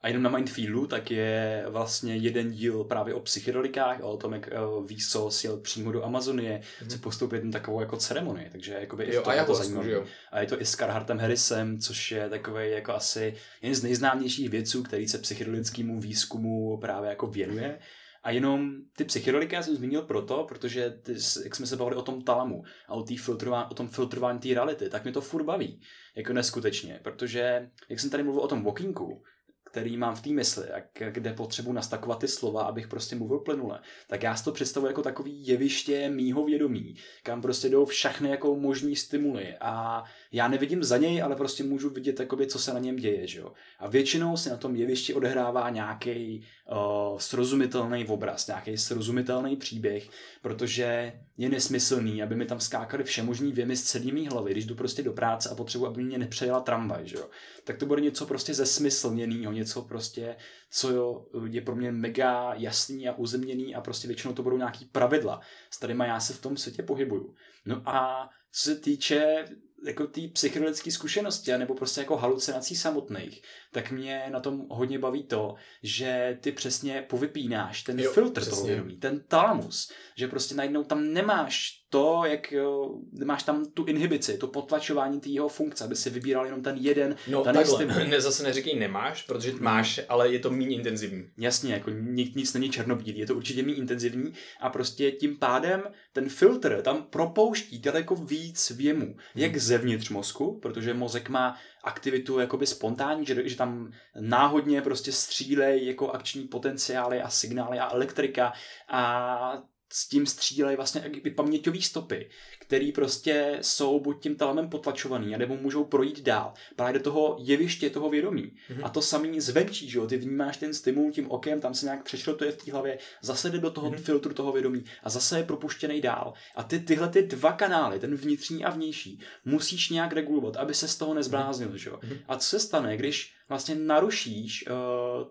A jenom na Mindfieldu, tak je vlastně jeden díl právě o psychedelikách a o tom, jak uh, Vsauce jel přímo do Amazonie, Mhm. chce postoupit na takovou jako ceremonii, takže jakoby i v jo, tom a je to zajímavé. jo? A je to i s Carhartem Harrisem, což je takový jako asi jeden z nejznámějších vědců, který se psychedelickému výzkumu právě jako věnuje. A jenom ty psychedelika jsem zmínil proto, protože ty, jak jsme se bavili o tom talamu a o, filtrová, o tom filtrování té reality, tak mě to furt baví, jako neskutečně, protože jak jsem tady mluvil o tom walkingu, který mám v té mysli, jak, kde potřebuji nastakovat ty slova, abych prostě mluvil plynule, tak já si to představuji jako takový jeviště mýho vědomí, kam prostě jdou všechny jako možný stimuly a já nevidím za něj, ale prostě můžu vidět, jakoby, co se na něm děje. Že jo? A většinou se na tom jevišti odehrává nějaký uh, srozumitelný obraz, nějaký srozumitelný příběh, protože je nesmyslný, aby mi tam skákali všemožní věmy z celý mý hlavy, když jdu prostě do práce a potřebuji, aby mě nepřejela tramvaj, že jo? tak to bude něco prostě zesmyslněného, něco prostě, co jo, je pro mě mega jasný a uzemněný a prostě většinou to budou nějaký pravidla, s kterýma já se v tom světě pohybuju. No a co se týče jako té psychedelické zkušenosti, nebo prostě jako halucinací samotných, tak mě na tom hodně baví to, že ty přesně povypínáš ten Jo, filtr přesně. toho vědomí, ten talamus, že prostě najednou tam nemáš to, jak jo, máš tam tu inhibici, to potlačování té jeho funkce, aby si vybíral jenom ten jeden No daný takhle, ne, zase neříkej nemáš, protože máš, ale je to méně intenzivní. Jasně, jako nic, nic není černobílý, je to určitě méně intenzivní a prostě tím pádem ten filtr tam propouští daleko víc věmů, jak zevnitř mozku, protože mozek má aktivitu jakoby spontánní, že, že tam náhodně prostě střílej jako akční potenciály a signály a elektrika a s tím střílejí vlastně i paměťové stopy, které prostě jsou buď tím talemem potlačovaný, nebo můžou projít dál, právě do toho jeviště toho vědomí. Mhm. A to samý zvenčí, že jo? Ty vnímáš ten stimul tím okem, tam se nějak přešrotuje v té hlavě, zase jde do toho Mhm. filtru toho vědomí a zase je propuštěný dál. A ty tyhle ty dva kanály, ten vnitřní a vnější, musíš nějak regulovat, aby se z toho nezbláznil, že jo? Mhm. A co se stane, když vlastně narušíš uh,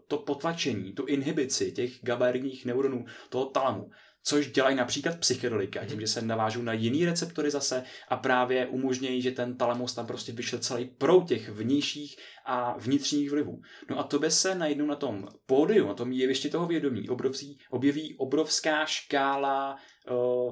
to potlačení, tu inhibici těch GABAerních neuronů, toho talamu, což dělají například psychedelika, tím, že se navážou na jiný receptory zase a právě umožňují, že ten talamus tam prostě vyšle celý proud těch vnějších a vnitřních vlivů. No a tobě se najednou na tom pódiu, na tom jevišti toho vědomí obrovský, objeví obrovská škála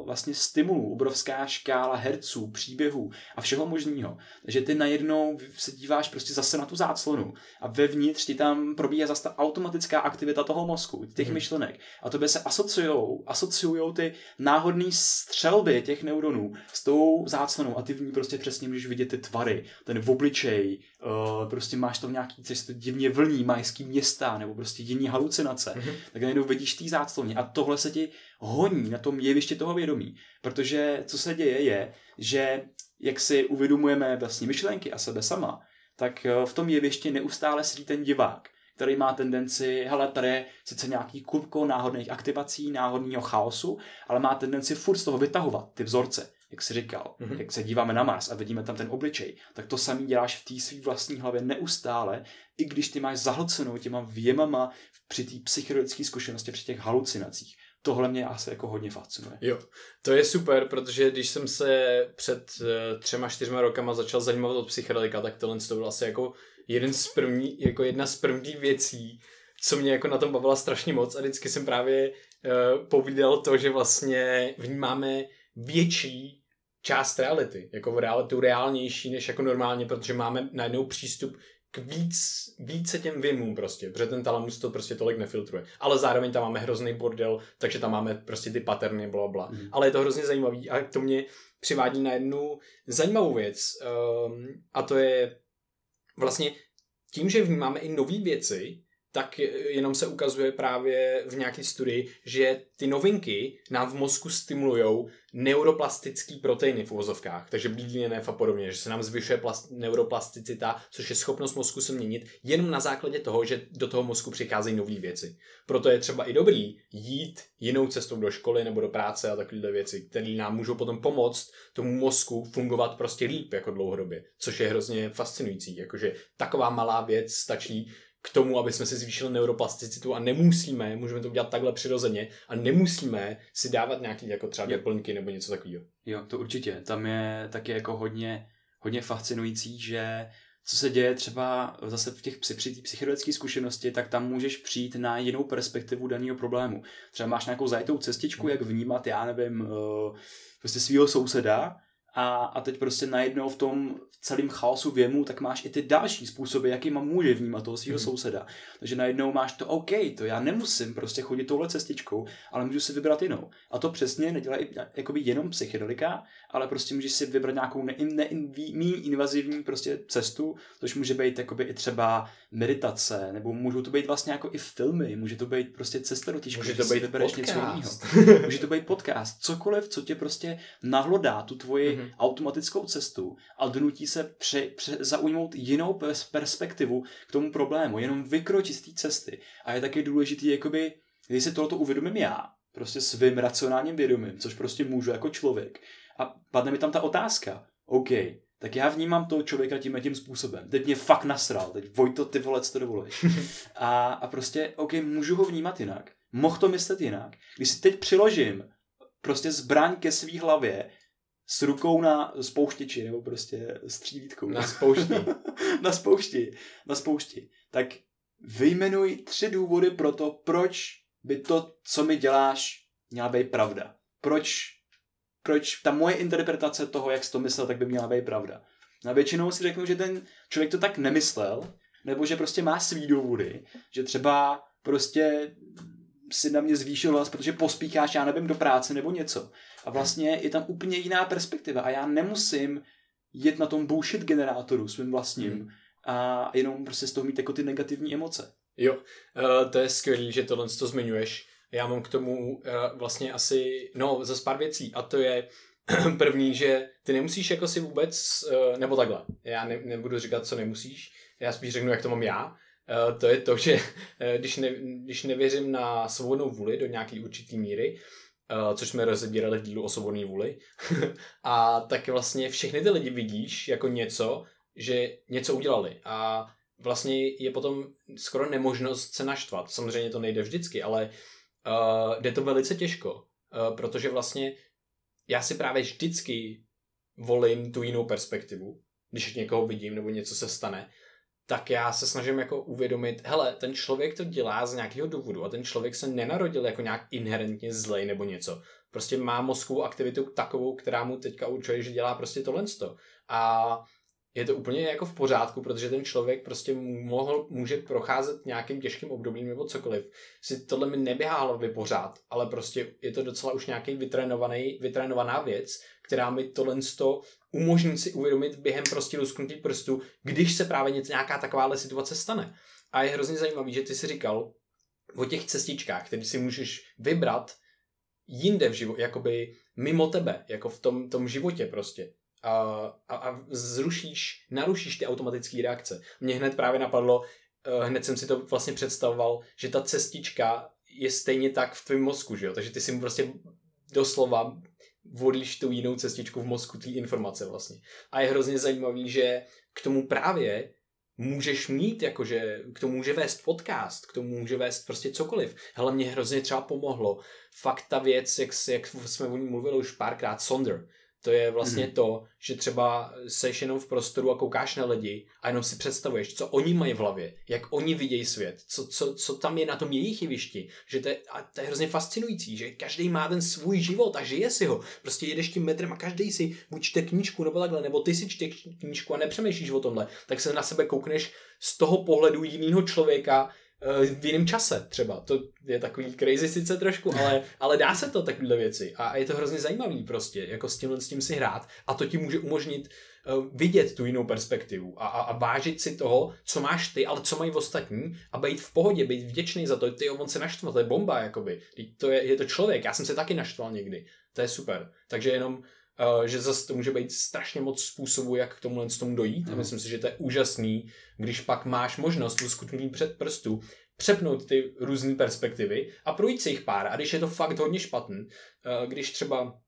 vlastně stimulů, obrovská škála herců, příběhů a všeho možného. Takže ty najednou se díváš prostě zase na tu záclonu a vevnitř ti tam probíhá zase ta automatická aktivita toho mozku, těch Mhm. myšlenek. A tobě se asociujou, asociujou ty náhodné střelby těch neuronů s tou záclonou a ty v ní prostě přesně můžeš vidět ty tvary, ten obličej, uh, prostě máš tam nějaký, co se to divně vlní, majský města nebo prostě jiný halucinace Mhm. tak najednou vidíš té zácloně a tohle se ti honí na tom jevišti toho vědomí. Protože co se děje je, že jak si uvědomujeme vlastní myšlenky a sebe sama, tak eh, v tom jevišti neustále sedí ten divák, který má tendenci, hele, tady je sice nějaký kubko náhodných aktivací, náhodného chaosu, ale má tendenci furt z toho vytahovat ty vzorce. Jak jsi říkal, mm-hmm. jak se díváme na Mars a vidíme tam ten obličej, tak to samý děláš v té své vlastní hlavě neustále, i když ty máš zahlcenou těma věmama při té psychologické zkušenosti, při těch halucinacích. Tohle mě asi jako hodně fascinuje. Jo, to je super, protože když jsem se před uh, třema, čtyřma rokama začal zajímat o psychedelika, tak tohle to byl asi jako jeden z první, jako jedna z prvních věcí, co mě jako na tom bavila strašně moc a vždycky jsem právě uh, povídal to, že vlastně vnímáme větší část reality, jako v realitu reálnější než jako normálně, protože máme najednou přístup k víc, více těm věmům prostě, protože ten talamus to prostě tolik nefiltruje. Ale zároveň tam máme hrozný bordel, takže tam máme prostě ty paterny, bla, bla. Mm. Ale je to hrozně zajímavý a to mě přivádí na jednu zajímavou věc um, a to je vlastně tím, že vnímáme i nové věci, tak jenom se ukazuje právě v nějaké studii, že ty novinky nám v mozku stimulují neuroplastický proteiny v uvozovkách, takže BDNF a podobně, že se nám zvyšuje plast, neuroplasticita, což je schopnost mozku se měnit jenom na základě toho, že do toho mozku přicházejí nové věci. Proto je třeba i dobrý jít jinou cestou do školy nebo do práce a takovéhle věci, které nám můžou potom pomoct tomu mozku fungovat prostě líp jako dlouhodobě, což je hrozně fascinující, jakože taková malá věc stačí k tomu, aby jsme si zvýšili neuroplasticitu a nemusíme, můžeme to udělat takhle přirozeně a nemusíme si dávat nějaký jako třeba doplňky nebo něco takového. Jo, to určitě. Tam je taky jako hodně, hodně fascinující, že co se děje třeba zase v těch při, při psychologické zkušenosti, tak tam můžeš přijít na jinou perspektivu daného problému. Třeba máš nějakou zajitou cestičku, jak vnímat, já nevím, uh, prostě svého souseda a, a teď prostě najednou v tom celém chaosu věmu, tak máš i ty další způsoby, jakýma může vnímat toho svého mm. souseda. Takže najednou máš to OK, to já nemusím prostě chodit touhle cestičkou, ale můžu si vybrat jinou. A to přesně nedělá i jakoby jenom psychedelika, ale prostě můžeš si vybrat nějakou ne, ne, méně invazivní prostě cestu, což může být jakoby i třeba meditace, nebo můžou to být vlastně jako i filmy, může to být prostě cesta do týžky, může to být podcast. něco jiného. *laughs* může to být podcast, cokoliv, co tě prostě nahlodá tu tvoji mm-hmm. automatickou cestu a donutí se pře, pře, zaujmout jinou perspektivu k tomu problému, jenom vykročit z té cesty. A je taky důležitý, jakoby, když si tohoto uvědomím já, prostě svým racionálním vědomím, což prostě můžu jako člověk, a padne mi tam ta otázka, OK, tak já vnímám toho člověka tím tím způsobem. Teď mě fakt nasral, teď Vojto, ty vole, co to dovolíš. A, a prostě, OK, můžu ho vnímat jinak. Mohl to myslet jinak. Když si teď přiložím prostě zbraň ke svý hlavě s rukou na spouštěči, nebo prostě střílítkou. Na spoušti. *laughs* na spoušti. Na spoušti. Tak vyjmenuj tři důvody pro to, proč by to, co mi děláš, měla být pravda. Proč, proč ta moje interpretace toho, jak jsi to myslel, tak by měla být pravda. Na většinou si řeknu, že ten člověk to tak nemyslel, nebo že prostě má svý důvody, že třeba prostě si na mě zvýšil hlas, protože pospícháš, já nevím, do práce nebo něco. A vlastně je tam úplně jiná perspektiva a já nemusím jet na tom bullshit generátoru svým vlastním hmm. a jenom prostě z toho mít jako ty negativní emoce. Jo, uh, to je skvělý, že tohle to zmiňuješ. Já mám k tomu uh, vlastně asi, no, za pár věcí. A to je *clears throat* první, že ty nemusíš jako si vůbec, uh, nebo takhle, já ne, nebudu říkat, co nemusíš, já spíš řeknu, jak to mám já, Uh, to je to, *laughs* že když, ne, když nevěřím na svobodnou vůli do nějaké určité míry, což jsme rozebírali v dílu o svobodné vůli, *laughs* a tak vlastně všechny ty lidi vidíš jako něco, že něco udělali. A vlastně je potom skoro nemožnost se naštvat. Samozřejmě to nejde vždycky, ale uh, jde to velice těžko, uh, protože vlastně já si právě vždycky volím tu jinou perspektivu, když někoho vidím nebo něco se stane, tak já se snažím jako uvědomit, hele, ten člověk to dělá z nějakého důvodu a ten člověk se nenarodil jako nějak inherentně zlej nebo něco. Prostě má mozkovou aktivitu takovou, která mu teďka určuje, že dělá prostě tohle. A je to úplně jako v pořádku, protože ten člověk prostě mohl, může procházet nějakým těžkým obdobím nebo cokoliv. Si tohle mi neběhá hlavy pořád, ale prostě je to docela už nějaký vytrénovaný, vytrénovaná věc, která mi tohle umožní si uvědomit během prostě lusknutí prstu, když se právě něco, nějaká takováhle situace stane. A je hrozně zajímavý, že ty si říkal o těch cestičkách, které si můžeš vybrat jinde v životě, jakoby mimo tebe, jako v tom, tom životě prostě. A, a, a zrušíš, narušíš ty automatické reakce. Mně hned právě napadlo, uh, hned jsem si to vlastně představoval, že ta cestička je stejně tak v tvém mozku, že jo? Takže ty si mu prostě doslova volíš tu jinou cestičku v mozku té informace vlastně. A je hrozně zajímavý, že k tomu právě můžeš mít, jakože k tomu může vést podcast, k tomu může vést prostě cokoliv. Hele, mě hrozně třeba pomohlo. Fakt ta věc, jak, jak jsme o ní mluvili už párkrát, Sonder, to je vlastně hmm. to, že třeba seš jenom v prostoru a koukáš na lidi a jenom si představuješ, co oni mají v hlavě, jak oni vidějí svět, co, co, co tam je na tom jejich jevišti. Že to je, a to je hrozně fascinující, že každý má ten svůj život a žije si ho. Prostě jedeš tím metrem a každý si buď čte knížku nebo takhle, nebo ty si čte knížku a nepřemýšlíš o tomhle, tak se na sebe koukneš z toho pohledu jiného člověka, v jiném čase třeba. To je takový crazy sice trošku, ale, ale dá se to takovéhle věci a je to hrozně zajímavý prostě, jako s tímhle s tím si hrát a to ti může umožnit uh, vidět tu jinou perspektivu a, a, a vážit si toho, co máš ty, ale co mají ostatní a být v pohodě, být vděčný za to, ty on se naštval, to je bomba, jakoby. To je, je to člověk, já jsem se taky naštval někdy, to je super. Takže jenom že zase to může být strašně moc způsobů, jak k tomu z tomu dojít. Mm. A myslím si, že to je úžasný, když pak máš možnost uskutnutí před prstu přepnout ty různé perspektivy a projít si jich pár. A když je to fakt hodně špatný, uh, když třeba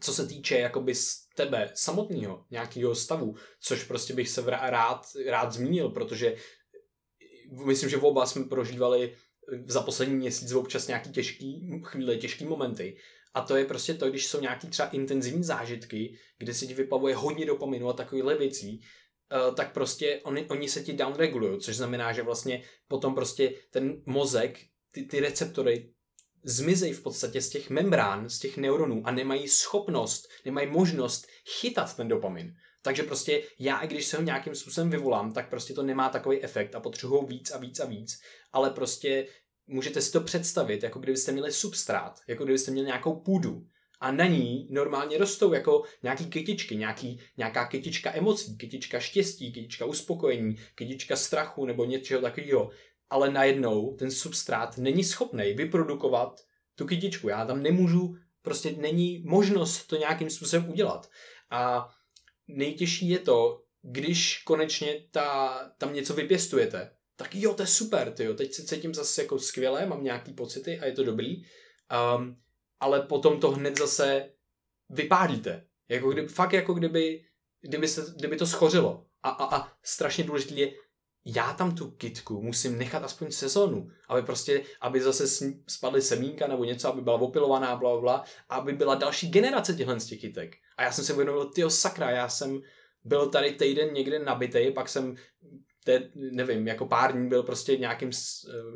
co se týče jakoby z tebe samotného nějakého stavu, což prostě bych se rád, rád zmínil, protože myslím, že v oba jsme prožívali za poslední měsíc občas nějaký těžký chvíle, těžký momenty a to je prostě to, když jsou nějaký třeba intenzivní zážitky, kde se ti vypavuje hodně dopaminu a takovýchhle věcí, uh, tak prostě oni, oni se ti downregulují, což znamená, že vlastně potom prostě ten mozek, ty, ty receptory zmizejí v podstatě z těch membrán, z těch neuronů a nemají schopnost, nemají možnost chytat ten dopamin. Takže prostě já, i když se ho nějakým způsobem vyvolám, tak prostě to nemá takový efekt a potřebuji víc a víc a víc, ale prostě můžete si to představit, jako kdybyste měli substrát, jako kdybyste měli nějakou půdu a na ní normálně rostou jako nějaký kytičky, nějaký, nějaká kytička emocí, kytička štěstí, kytička uspokojení, kytička strachu nebo něčeho takového. Ale najednou ten substrát není schopný vyprodukovat tu kytičku. Já tam nemůžu, prostě není možnost to nějakým způsobem udělat. A nejtěžší je to, když konečně ta, tam něco vypěstujete, tak jo, to je super, ty jo, teď se cítím zase jako skvěle, mám nějaký pocity a je to dobrý, um, ale potom to hned zase vypálíte. Jako kdyby, fakt jako kdyby, kdyby, se, kdyby to schořilo. A, a, a strašně důležité je, já tam tu kitku musím nechat aspoň sezonu, aby prostě, aby zase spadly semínka nebo něco, aby byla opilovaná, bla, bla, aby byla další generace těchhle z těch kytek. A já jsem se uvědomil, tyjo sakra, já jsem byl tady týden někde nabitej, pak jsem te, nevím, jako pár dní byl prostě nějakým,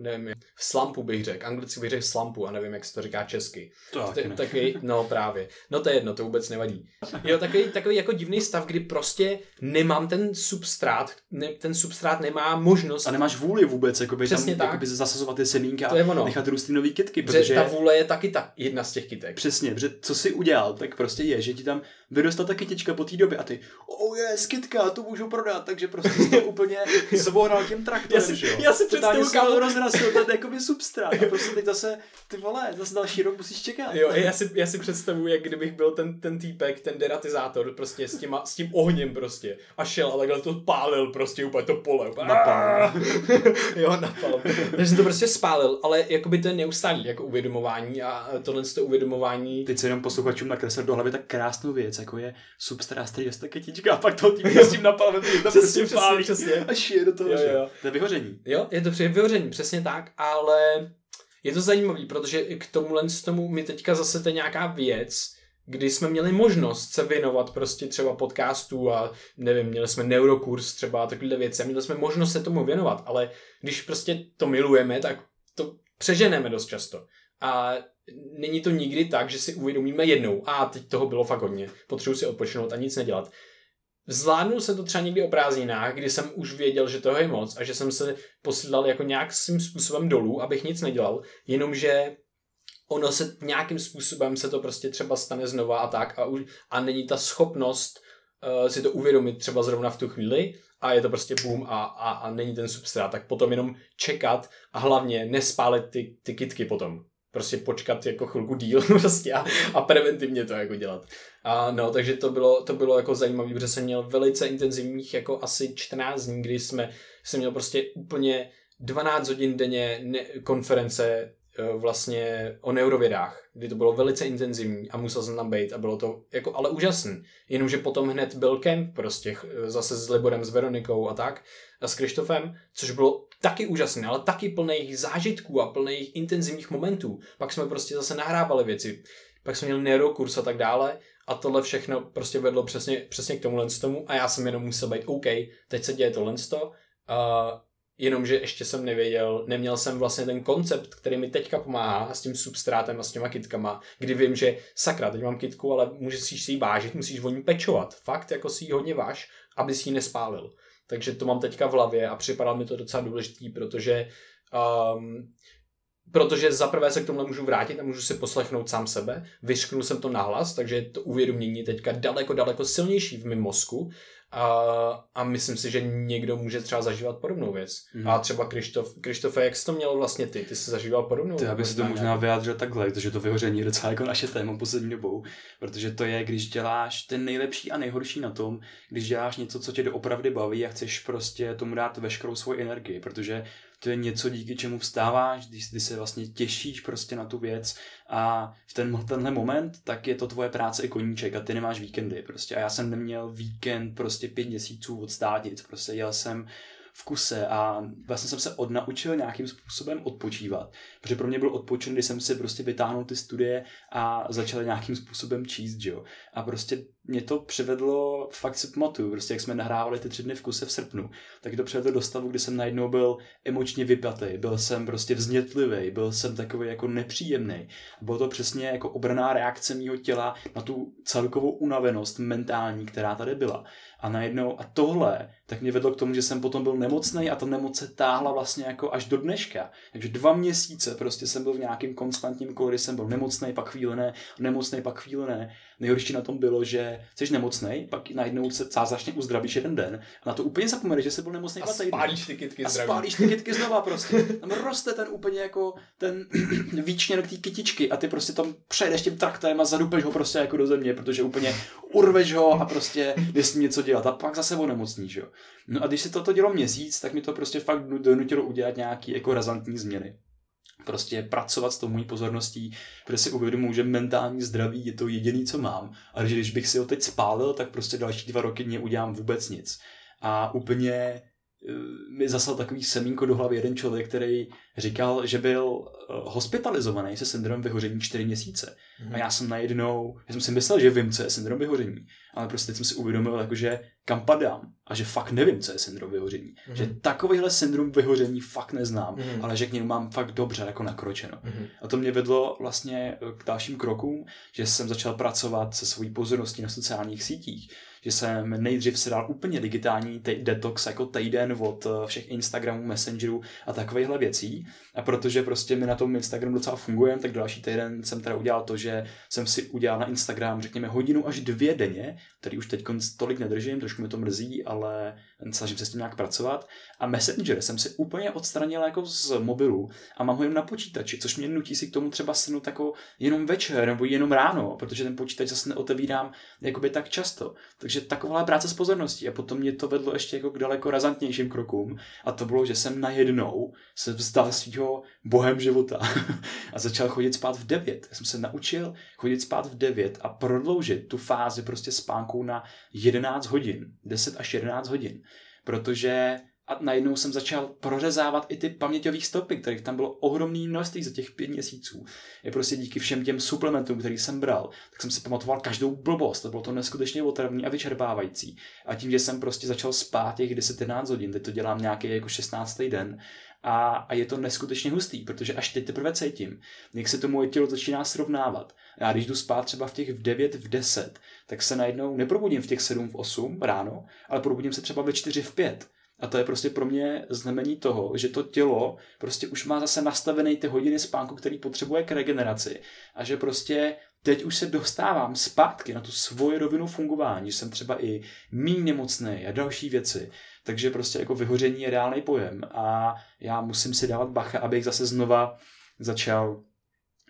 nevím, v slumpu bych řekl, anglicky bych řekl slumpu a nevím, jak se to říká česky. To T- takový, no právě, no to je jedno, to vůbec nevadí. Jo, takový, takový jako divný stav, kdy prostě nemám ten substrát, ne, ten substrát nemá možnost. A nemáš vůli vůbec, jakoby, Přesně tam, tak. jakoby zasazovat ty semínka to je ono. a nechat růst ty nový kytky, protože... ta vůle je taky ta jedna z těch kytek. Přesně, protože co jsi udělal, tak prostě je, že ti tam vyrostla ta kytička po té době a ty, oh je, kytka, tu můžu prodat, takže prostě jsi to *laughs* úplně zvoral tím traktorem, já si, že jo. Já si představuji, kámo, rozrastil ten jakoby substrát a prostě teď zase, ty vole, zase další rok musíš čekat. Jo, já si, já si představuji, jak kdybych byl ten, ten týpek, ten deratizátor, prostě s, těma, s tím ohněm prostě a šel a takhle to pálil prostě úplně to pole. Napal. *laughs* jo, napal. Takže jsem to prostě spálil, ale jakoby to je neustálý jako uvědomování a tohle to uvědomování. Teď se jenom posluchačům nakreslil do hlavy tak krásnou věc, jako je substrát, který je kytička a pak toho týpka s tím napalem, to Přesně, prostě přesně, pálí přesně. a šije do toho, Jo, že? jo. To je vyhoření. Jo, je to vyhoření, přesně tak, ale je to zajímavý, protože k tomuhle z tomu mi teďka zase to je nějaká věc, kdy jsme měli možnost se věnovat prostě třeba podcastu a nevím, měli jsme neurokurs třeba a takovéhle věci a měli jsme možnost se tomu věnovat, ale když prostě to milujeme, tak to přeženeme dost často. A není to nikdy tak, že si uvědomíme jednou, a teď toho bylo fakt hodně, potřebuji si odpočinout a nic nedělat. Zvládnul jsem to třeba někdy o prázdninách, kdy jsem už věděl, že toho je moc a že jsem se posílal jako nějakým způsobem dolů, abych nic nedělal, jenomže ono se nějakým způsobem se to prostě třeba stane znova a tak a, už, a není ta schopnost uh, si to uvědomit třeba zrovna v tu chvíli a je to prostě boom a, a, a není ten substrát, tak potom jenom čekat a hlavně nespálit ty, ty kitky potom. Prostě počkat jako chvilku díl *laughs* prostě a, a preventivně to jako dělat. A no, takže to bylo, to bylo jako zajímavé, protože jsem měl velice intenzivních jako asi 14 dní, kdy jsme, jsem měl prostě úplně 12 hodin denně ne, konference, vlastně o neurovědách, kdy to bylo velice intenzivní a musel jsem tam být a bylo to jako ale úžasný. Jenomže potom hned byl kemp prostě zase s Liborem, s Veronikou a tak a s Krištofem, což bylo taky úžasné, ale taky plných zážitků a plných intenzivních momentů. Pak jsme prostě zase nahrávali věci, pak jsme měli neurokurs a tak dále a tohle všechno prostě vedlo přesně, přesně k tomu tomu a já jsem jenom musel být OK, teď se děje tohle uh, jenomže ještě jsem nevěděl, neměl jsem vlastně ten koncept, který mi teďka pomáhá s tím substrátem a s těma kitkama, kdy vím, že sakra, teď mám kitku, ale musíš si ji vážit, musíš o ní pečovat. Fakt, jako si ji hodně váž, aby si ji nespálil. Takže to mám teďka v hlavě a připadá mi to docela důležitý, protože um, protože zaprvé se k tomu můžu vrátit a můžu si poslechnout sám sebe. Vyšknul jsem to nahlas, takže to uvědomění teďka daleko, daleko silnější v mém mozku a, a myslím si, že někdo může třeba zažívat podobnou věc. Mm. A třeba Krištof, Krištofe, jak jsi to měl vlastně ty? Ty jsi zažíval podobnou věc? Já si to možná vyjádřil takhle, protože to vyhoření je docela jako naše téma poslední dobou. Protože to je, když děláš ten nejlepší a nejhorší na tom, když děláš něco, co tě doopravdy baví a chceš prostě tomu dát veškerou svoji energii. Protože to je něco, díky čemu vstáváš, když ty se vlastně těšíš prostě na tu věc a v ten, tenhle moment, tak je to tvoje práce i koníček a ty nemáš víkendy prostě. A já jsem neměl víkend prostě pět měsíců od státnic, prostě jel jsem v kuse a vlastně jsem se odnaučil nějakým způsobem odpočívat. Protože pro mě byl odpočin, když jsem si prostě vytáhnul ty studie a začal nějakým způsobem číst, jo. A prostě mě to přivedlo, fakt si pamatuju, prostě jak jsme nahrávali ty tři dny v kuse v srpnu, tak to přivedlo do stavu, kdy jsem najednou byl emočně vypjatý, byl jsem prostě vznětlivý, byl jsem takový jako nepříjemný. Bylo to přesně jako obraná reakce mého těla na tu celkovou unavenost mentální, která tady byla. A najednou, a tohle, tak mě vedlo k tomu, že jsem potom byl nemocný a ta nemoc se táhla vlastně jako až do dneška. Takže dva měsíce prostě jsem byl v nějakém konstantním kole, jsem byl nemocný, pak chvíli ne, nemocný, pak chvíli ne. Nejhorší na tom bylo, že jsi nemocný, pak najednou se zázračně uzdravíš jeden den a na to úplně zapomeneš, že jsi byl nemocný a spálíš ty kytky A spálíš ty kytky znova prostě. Tam roste ten úplně jako ten *clears throat* výčněn té kytičky a ty prostě tam přejdeš tím traktem a zadupeš ho prostě jako do země, protože úplně urveš ho a prostě ním něco dělat a pak zase onemocníš, jo. No a když se toto dělo měsíc, tak mi to prostě fakt donutilo udělat nějaký jako razantní změny prostě pracovat s tou mojí pozorností, protože si uvědomuji, že mentální zdraví je to jediné, co mám. A že když bych si ho teď spálil, tak prostě další dva roky neudělám vůbec nic. A úplně mi zaslal takový semínko do hlavy jeden člověk, který říkal, že byl eh, hospitalizovaný se syndromem vyhoření 4 měsíce. Mm. A já jsem najednou, já jsem si myslel, že vím, co je syndrom vyhoření, ale prostě teď jsem si uvědomil, jako, že kam padám a že fakt nevím, co je syndrom vyhoření. Mm. Že takovýhle syndrom vyhoření fakt neznám, mm. ale že k němu mám fakt dobře jako nakročeno. Mm. A to mě vedlo vlastně eh, k dalším krokům, že jsem začal pracovat se svojí pozorností na sociálních sítích, že jsem nejdřív si dal úplně digitální detox jako týden od eh, všech Instagramů, Messengerů a takovýchhle věcí. A protože prostě mi na tom Instagramu docela funguje, tak další týden jsem teda udělal to, že jsem si udělal na Instagram, řekněme, hodinu až dvě denně, který už teď tolik nedržím, trošku mi to mrzí, ale snažím se s tím nějak pracovat. A Messenger jsem si úplně odstranil jako z mobilu a mám ho jen na počítači, což mě nutí si k tomu třeba sednout jako jenom večer nebo jenom ráno, protože ten počítač zase neotevírám jakoby tak často. Takže taková práce s pozorností a potom mě to vedlo ještě jako k daleko razantnějším krokům a to bylo, že jsem najednou se vzdal svého bohem života *laughs* a začal chodit spát v 9. Já jsem se naučil chodit spát v 9 a prodloužit tu fázi prostě spánku na 11 hodin, 10 až 11 hodin protože a najednou jsem začal prořezávat i ty paměťové stopy, kterých tam bylo ohromný množství za těch pět měsíců. Je prostě díky všem těm suplementům, který jsem bral, tak jsem si pamatoval každou blbost. To bylo to neskutečně otravný a vyčerpávající. A tím, že jsem prostě začal spát těch 10-11 hodin, teď to dělám nějaký jako 16. den, a, a je to neskutečně hustý, protože až teď teprve cítím, jak se to moje tělo začíná srovnávat. Já když jdu spát třeba v těch v 9, v 10, tak se najednou neprobudím v těch 7, v 8 ráno, ale probudím se třeba ve 4, v 5. A to je prostě pro mě znamení toho, že to tělo prostě už má zase nastavené ty hodiny spánku, který potřebuje k regeneraci. A že prostě teď už se dostávám zpátky na tu svoji rovinu fungování, že jsem třeba i méně nemocný a další věci. Takže prostě jako vyhoření je reálný pojem a já musím si dávat bacha, abych zase znova začal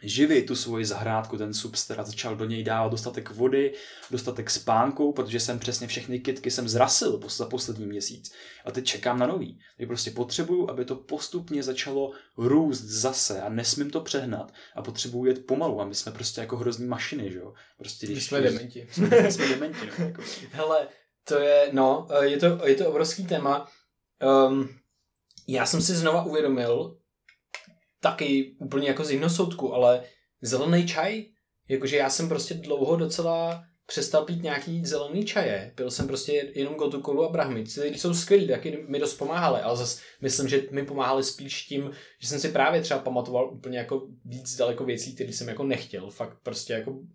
živit tu svoji zahrádku, ten substrát, začal do něj dávat dostatek vody, dostatek spánku, protože jsem přesně všechny kytky jsem zrasil za poslední měsíc. A teď čekám na nový. Takže prostě potřebuju, aby to postupně začalo růst zase a nesmím to přehnat a potřebuju jet pomalu a my jsme prostě jako hrozný mašiny, že jo. Prostě když jsme dementi. Jsme, *laughs* jsme dementi, no, jako. Hele, to je, no, je to, je to obrovský téma. Um, já jsem si znova uvědomil, taky úplně jako z jiného soudku, ale zelený čaj, jakože já jsem prostě dlouho docela přestal pít nějaký zelený čaje. Pil jsem prostě jenom gotukolu a brahmy. Ty jsou skvělí, taky mi dost pomáhali, ale zase myslím, že mi pomáhali spíš tím, že jsem si právě třeba pamatoval úplně jako víc daleko věcí, které jsem jako nechtěl. Fakt prostě jako uh,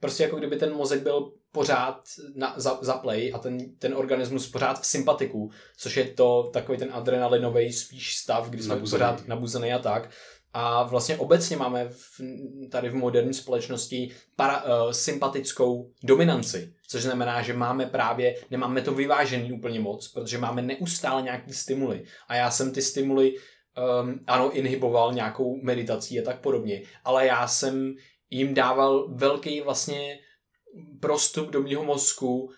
prostě jako kdyby ten mozek byl pořád na, za, za play a ten, ten organismus pořád v sympatiku, což je to takový ten adrenalinový spíš stav, kdy jsme nabuzený. pořád nabuzený a tak. A vlastně obecně máme v, tady v moderní společnosti para, uh, sympatickou dominanci, což znamená, že máme právě, nemáme to vyvážený úplně moc, protože máme neustále nějaký stimuly. A já jsem ty stimuly, um, ano, inhiboval nějakou meditací a tak podobně, ale já jsem jim dával velký vlastně prostup do mého mozku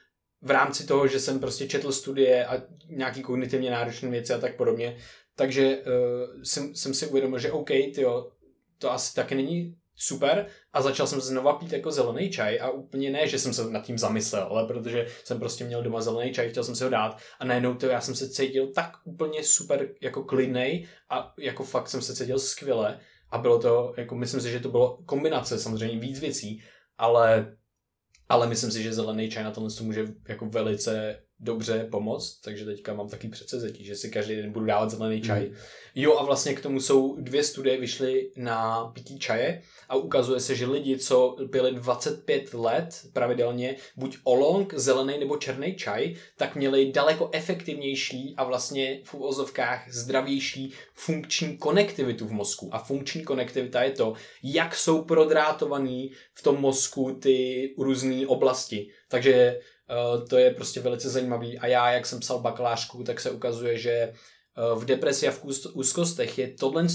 v rámci toho, že jsem prostě četl studie a nějaký kognitivně náročné věci a tak podobně. Takže uh, jsem, jsem si uvědomil, že OK, tyjo, to asi taky není super a začal jsem znova pít jako zelený čaj a úplně ne, že jsem se nad tím zamyslel, ale protože jsem prostě měl doma zelený čaj, chtěl jsem si ho dát a najednou to já jsem se cítil tak úplně super jako klidnej a jako fakt jsem se cítil skvěle a bylo to, jako myslím si, že to bylo kombinace samozřejmě víc věcí, ale ale myslím si, že zelený čaj na tomhle může jako velice dobře pomoct, takže teďka mám taky předsevzetí, že si každý den budu dávat zelený čaj. Mm. Jo a vlastně k tomu jsou dvě studie vyšly na pití čaje a ukazuje se, že lidi, co pili 25 let pravidelně buď olong, zelený nebo černý čaj, tak měli daleko efektivnější a vlastně v uvozovkách zdravější funkční konektivitu v mozku. A funkční konektivita je to, jak jsou prodrátovaný v tom mozku ty různé oblasti. Takže to je prostě velice zajímavý. A já, jak jsem psal bakalářku, tak se ukazuje, že eh, v depresi a v úzkostech je tohle,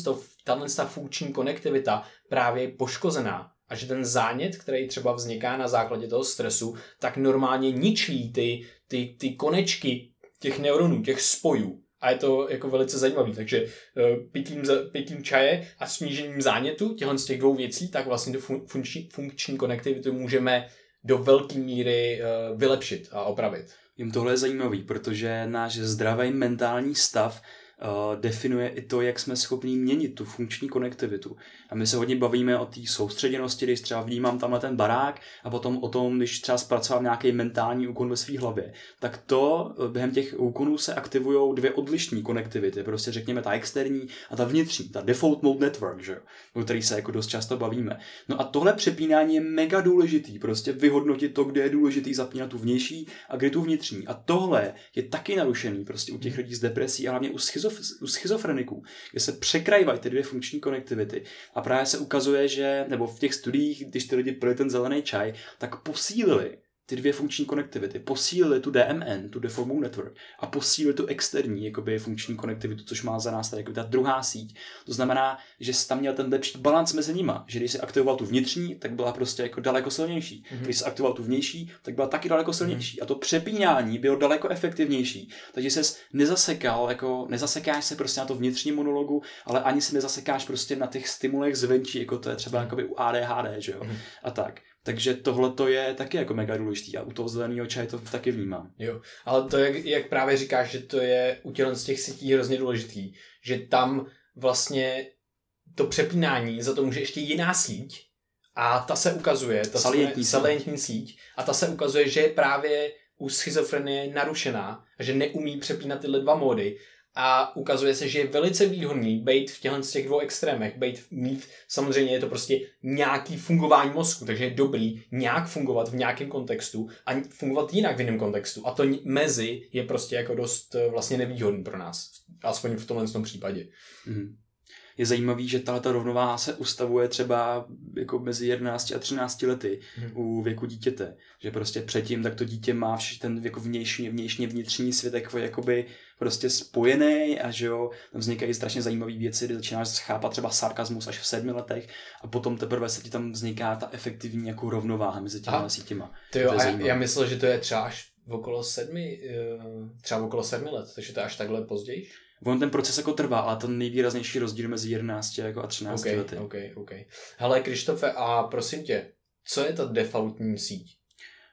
tahle funkční konektivita právě poškozená. A že ten zánět, který třeba vzniká na základě toho stresu, tak normálně ničí ty, ty, ty konečky těch neuronů, těch spojů. A je to jako velice zajímavý. Takže eh, pitím, pitím čaje a snížením zánětu těchto z těch dvou věcí, tak vlastně tu funkční, funkční konektivitu můžeme do velké míry uh, vylepšit a opravit. Jim tohle je zajímavý, protože náš zdravý mentální stav definuje i to, jak jsme schopni měnit tu funkční konektivitu. A my se hodně bavíme o té soustředěnosti, když třeba vnímám tamhle ten barák a potom o tom, když třeba zpracovám nějaký mentální úkon ve své hlavě, tak to eh, během těch úkonů se aktivují dvě odlišní konektivity. Prostě řekněme ta externí a ta vnitřní, ta default mode network, že? o který se jako dost často bavíme. No a tohle přepínání je mega důležitý, prostě vyhodnotit to, kde je důležitý zapínat tu vnější a kde tu vnitřní. A tohle je taky narušený prostě u těch lidí s depresí a hlavně u, schizof, u schizofreniků, kde se překrývají ty dvě funkční konektivity. A právě se ukazuje, že, nebo v těch studiích, když ty lidi pili ten zelený čaj, tak posílili ty dvě funkční konektivity, posílili tu DMN, tu Deformou Network, a posílili tu externí jakoby, funkční konektivitu, což má za nás tady ta druhá síť. To znamená, že jsi tam měl ten lepší balans mezi nima, že když jsi aktivoval tu vnitřní, tak byla prostě jako daleko silnější. Mm-hmm. Když jsi aktivoval tu vnější, tak byla taky daleko silnější. Mm-hmm. A to přepínání bylo daleko efektivnější. Takže se nezasekal, jako nezasekáš se prostě na to vnitřní monologu, ale ani se nezasekáš prostě na těch stimulech zvenčí, jako to je třeba mm-hmm. u ADHD, že jo? Mm-hmm. A tak. Takže tohle to je taky jako mega důležitý a u toho zeleného čaje to taky vnímám. Jo, ale to, jak, jak právě říkáš, že to je u z těch sítí hrozně důležitý, že tam vlastně to přepínání, za to může ještě jiná síť a ta se ukazuje, ta salientní, salientní síť a ta se ukazuje, že je právě u schizofrenie narušená že neumí přepínat tyhle dva módy a ukazuje se, že je velice výhodný být v těchto z těch dvou extrémech, být, mít, samozřejmě je to prostě nějaký fungování mozku, takže je dobrý nějak fungovat v nějakém kontextu a fungovat jinak v jiném kontextu. A to mezi je prostě jako dost eh, vlastně nevýhodný pro nás, aspoň v tomhle tom případě. Mm je zajímavý, že tato rovnováha se ustavuje třeba jako mezi 11 a 13 lety hmm. u věku dítěte. Že prostě předtím tak to dítě má ten jako vnější, vnější vnitřní svět jako, jakoby prostě spojený a že jo, tam vznikají strašně zajímavé věci, kdy začínáš chápat třeba sarkazmus až v sedmi letech a potom teprve se ti tam vzniká ta efektivní jako rovnováha mezi těma sítěma. To jo, to a já myslel, že to je třeba až okolo sedmi, eh, třeba okolo sedmi let, takže to je až takhle později? On ten proces jako trvá, ale ten nejvýraznější rozdíl mezi 11 jako a 13 okay, lety. OK, OK. Hele, Krištofe, a prosím tě, co je ta defaultní síť?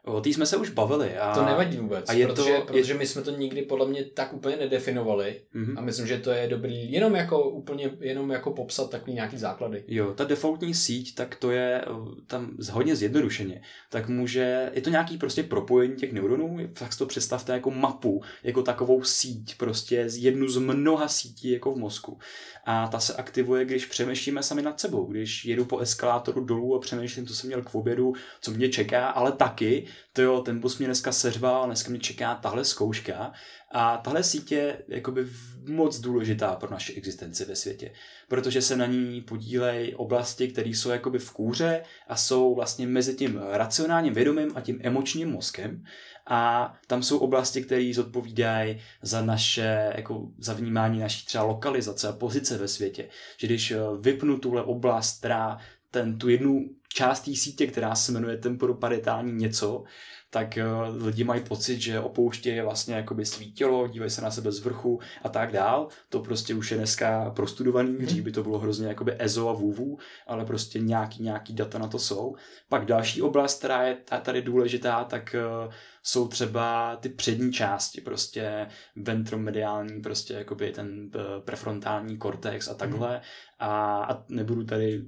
O té jsme se už bavili. A... To nevadí vůbec, a je protože, to, protože je... my jsme to nikdy podle mě tak úplně nedefinovali mm-hmm. a myslím, že to je dobrý jenom jako úplně, jenom jako popsat takový nějaký základy. Jo, ta defaultní síť, tak to je tam hodně zjednodušeně. Tak může, je to nějaký prostě propojení těch neuronů, tak si to představte jako mapu, jako takovou síť, prostě jednu z mnoha sítí jako v mozku a ta se aktivuje, když přemýšlíme sami nad sebou, když jedu po eskalátoru dolů a přemýšlím, co jsem měl k obědu, co mě čeká, ale taky, to jo, ten bus mě dneska seřval, dneska mě čeká tahle zkouška a tahle sítě je jakoby moc důležitá pro naši existenci ve světě, protože se na ní podílejí oblasti, které jsou jakoby v kůře a jsou vlastně mezi tím racionálním vědomím a tím emočním mozkem a tam jsou oblasti, které zodpovídají za naše, jako za vnímání naší třeba lokalizace a pozice ve světě. Že když eh, vypnu tuhle oblast, která ten, tu jednu část té sítě, která se jmenuje temporoparitální něco, tak uh, lidi mají pocit, že opouštějí vlastně jakoby svý tělo, dívají se na sebe z vrchu a tak dál. To prostě už je dneska prostudovaný, mm. dřív by to bylo hrozně jakoby EZO a VUVU, ale prostě nějaký, nějaký data na to jsou. Pak další oblast, která je tady důležitá, tak uh, jsou třeba ty přední části, prostě ventromediální, prostě jakoby ten eh, prefrontální kortex a takhle. Mm. A, a nebudu tady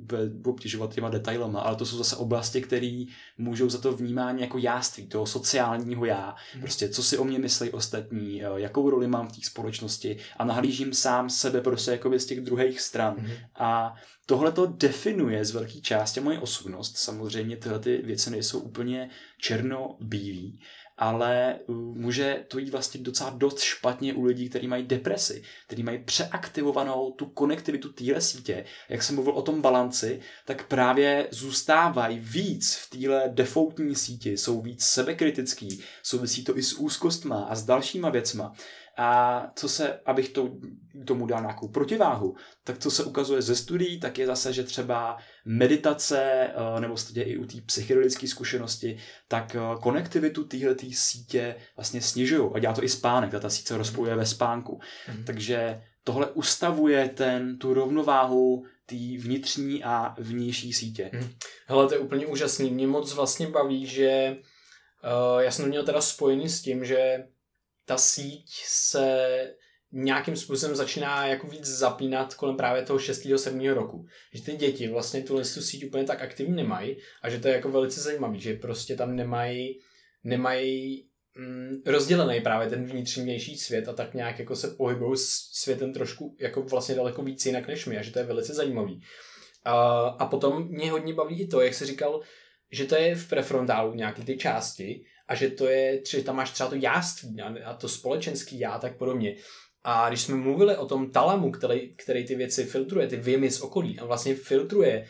obtěžovat těma detailama, ale to jsou zase oblasti, které můžou za to vnímání jako jáství, toho sociálního já. Mm. Prostě co si o mě myslí ostatní, eh, jakou roli mám v té společnosti a nahlížím sám sebe prostě jakoby z těch druhých stran. Mm. A tohle to definuje z velké části moji osobnost. Samozřejmě tyhle ty věci nejsou úplně černo-bílý, ale uh, může to jít vlastně docela dost špatně u lidí, kteří mají depresi, kteří mají přeaktivovanou tu konektivitu téhle sítě. Jak jsem mluvil o tom balanci, tak právě zůstávají víc v téhle defaultní síti, jsou víc sebekritický, souvisí to i s úzkostma a s dalšíma věcma. A co se, abych to, tomu dal nějakou protiváhu, tak co se ukazuje ze studií, tak je zase, že třeba meditace, eh, nebo stejně i u té psychedelické zkušenosti, tak eh, konektivitu téhle sítě vlastně snižují. A dělá to i spánek, ta, ta síť se rozpojuje ve spánku. Mm-hmm. Takže tohle ustavuje ten, tu rovnováhu té vnitřní a vnější sítě. Hmm. Hele, to je úplně úžasný. Mě moc vlastně baví, že uh, já jsem to měl teda spojený s tím, že ta síť se nějakým způsobem začíná jako víc zapínat kolem právě toho 6. 7. roku. Že ty děti vlastně tu síť úplně tak aktivní nemají a že to je jako velice zajímavé, že prostě tam nemají, nemají mm, rozdělený právě ten vnitřnější svět a tak nějak jako se pohybují s světem trošku jako vlastně daleko víc jinak než my a že to je velice zajímavý. A, a potom mě hodně baví i to, jak jsi říkal, že to je v prefrontálu nějaký ty části a že to je, že tam máš třeba to jáství a to společenský já tak podobně. A když jsme mluvili o tom talamu, který, který ty věci filtruje, ty věmy z okolí a vlastně filtruje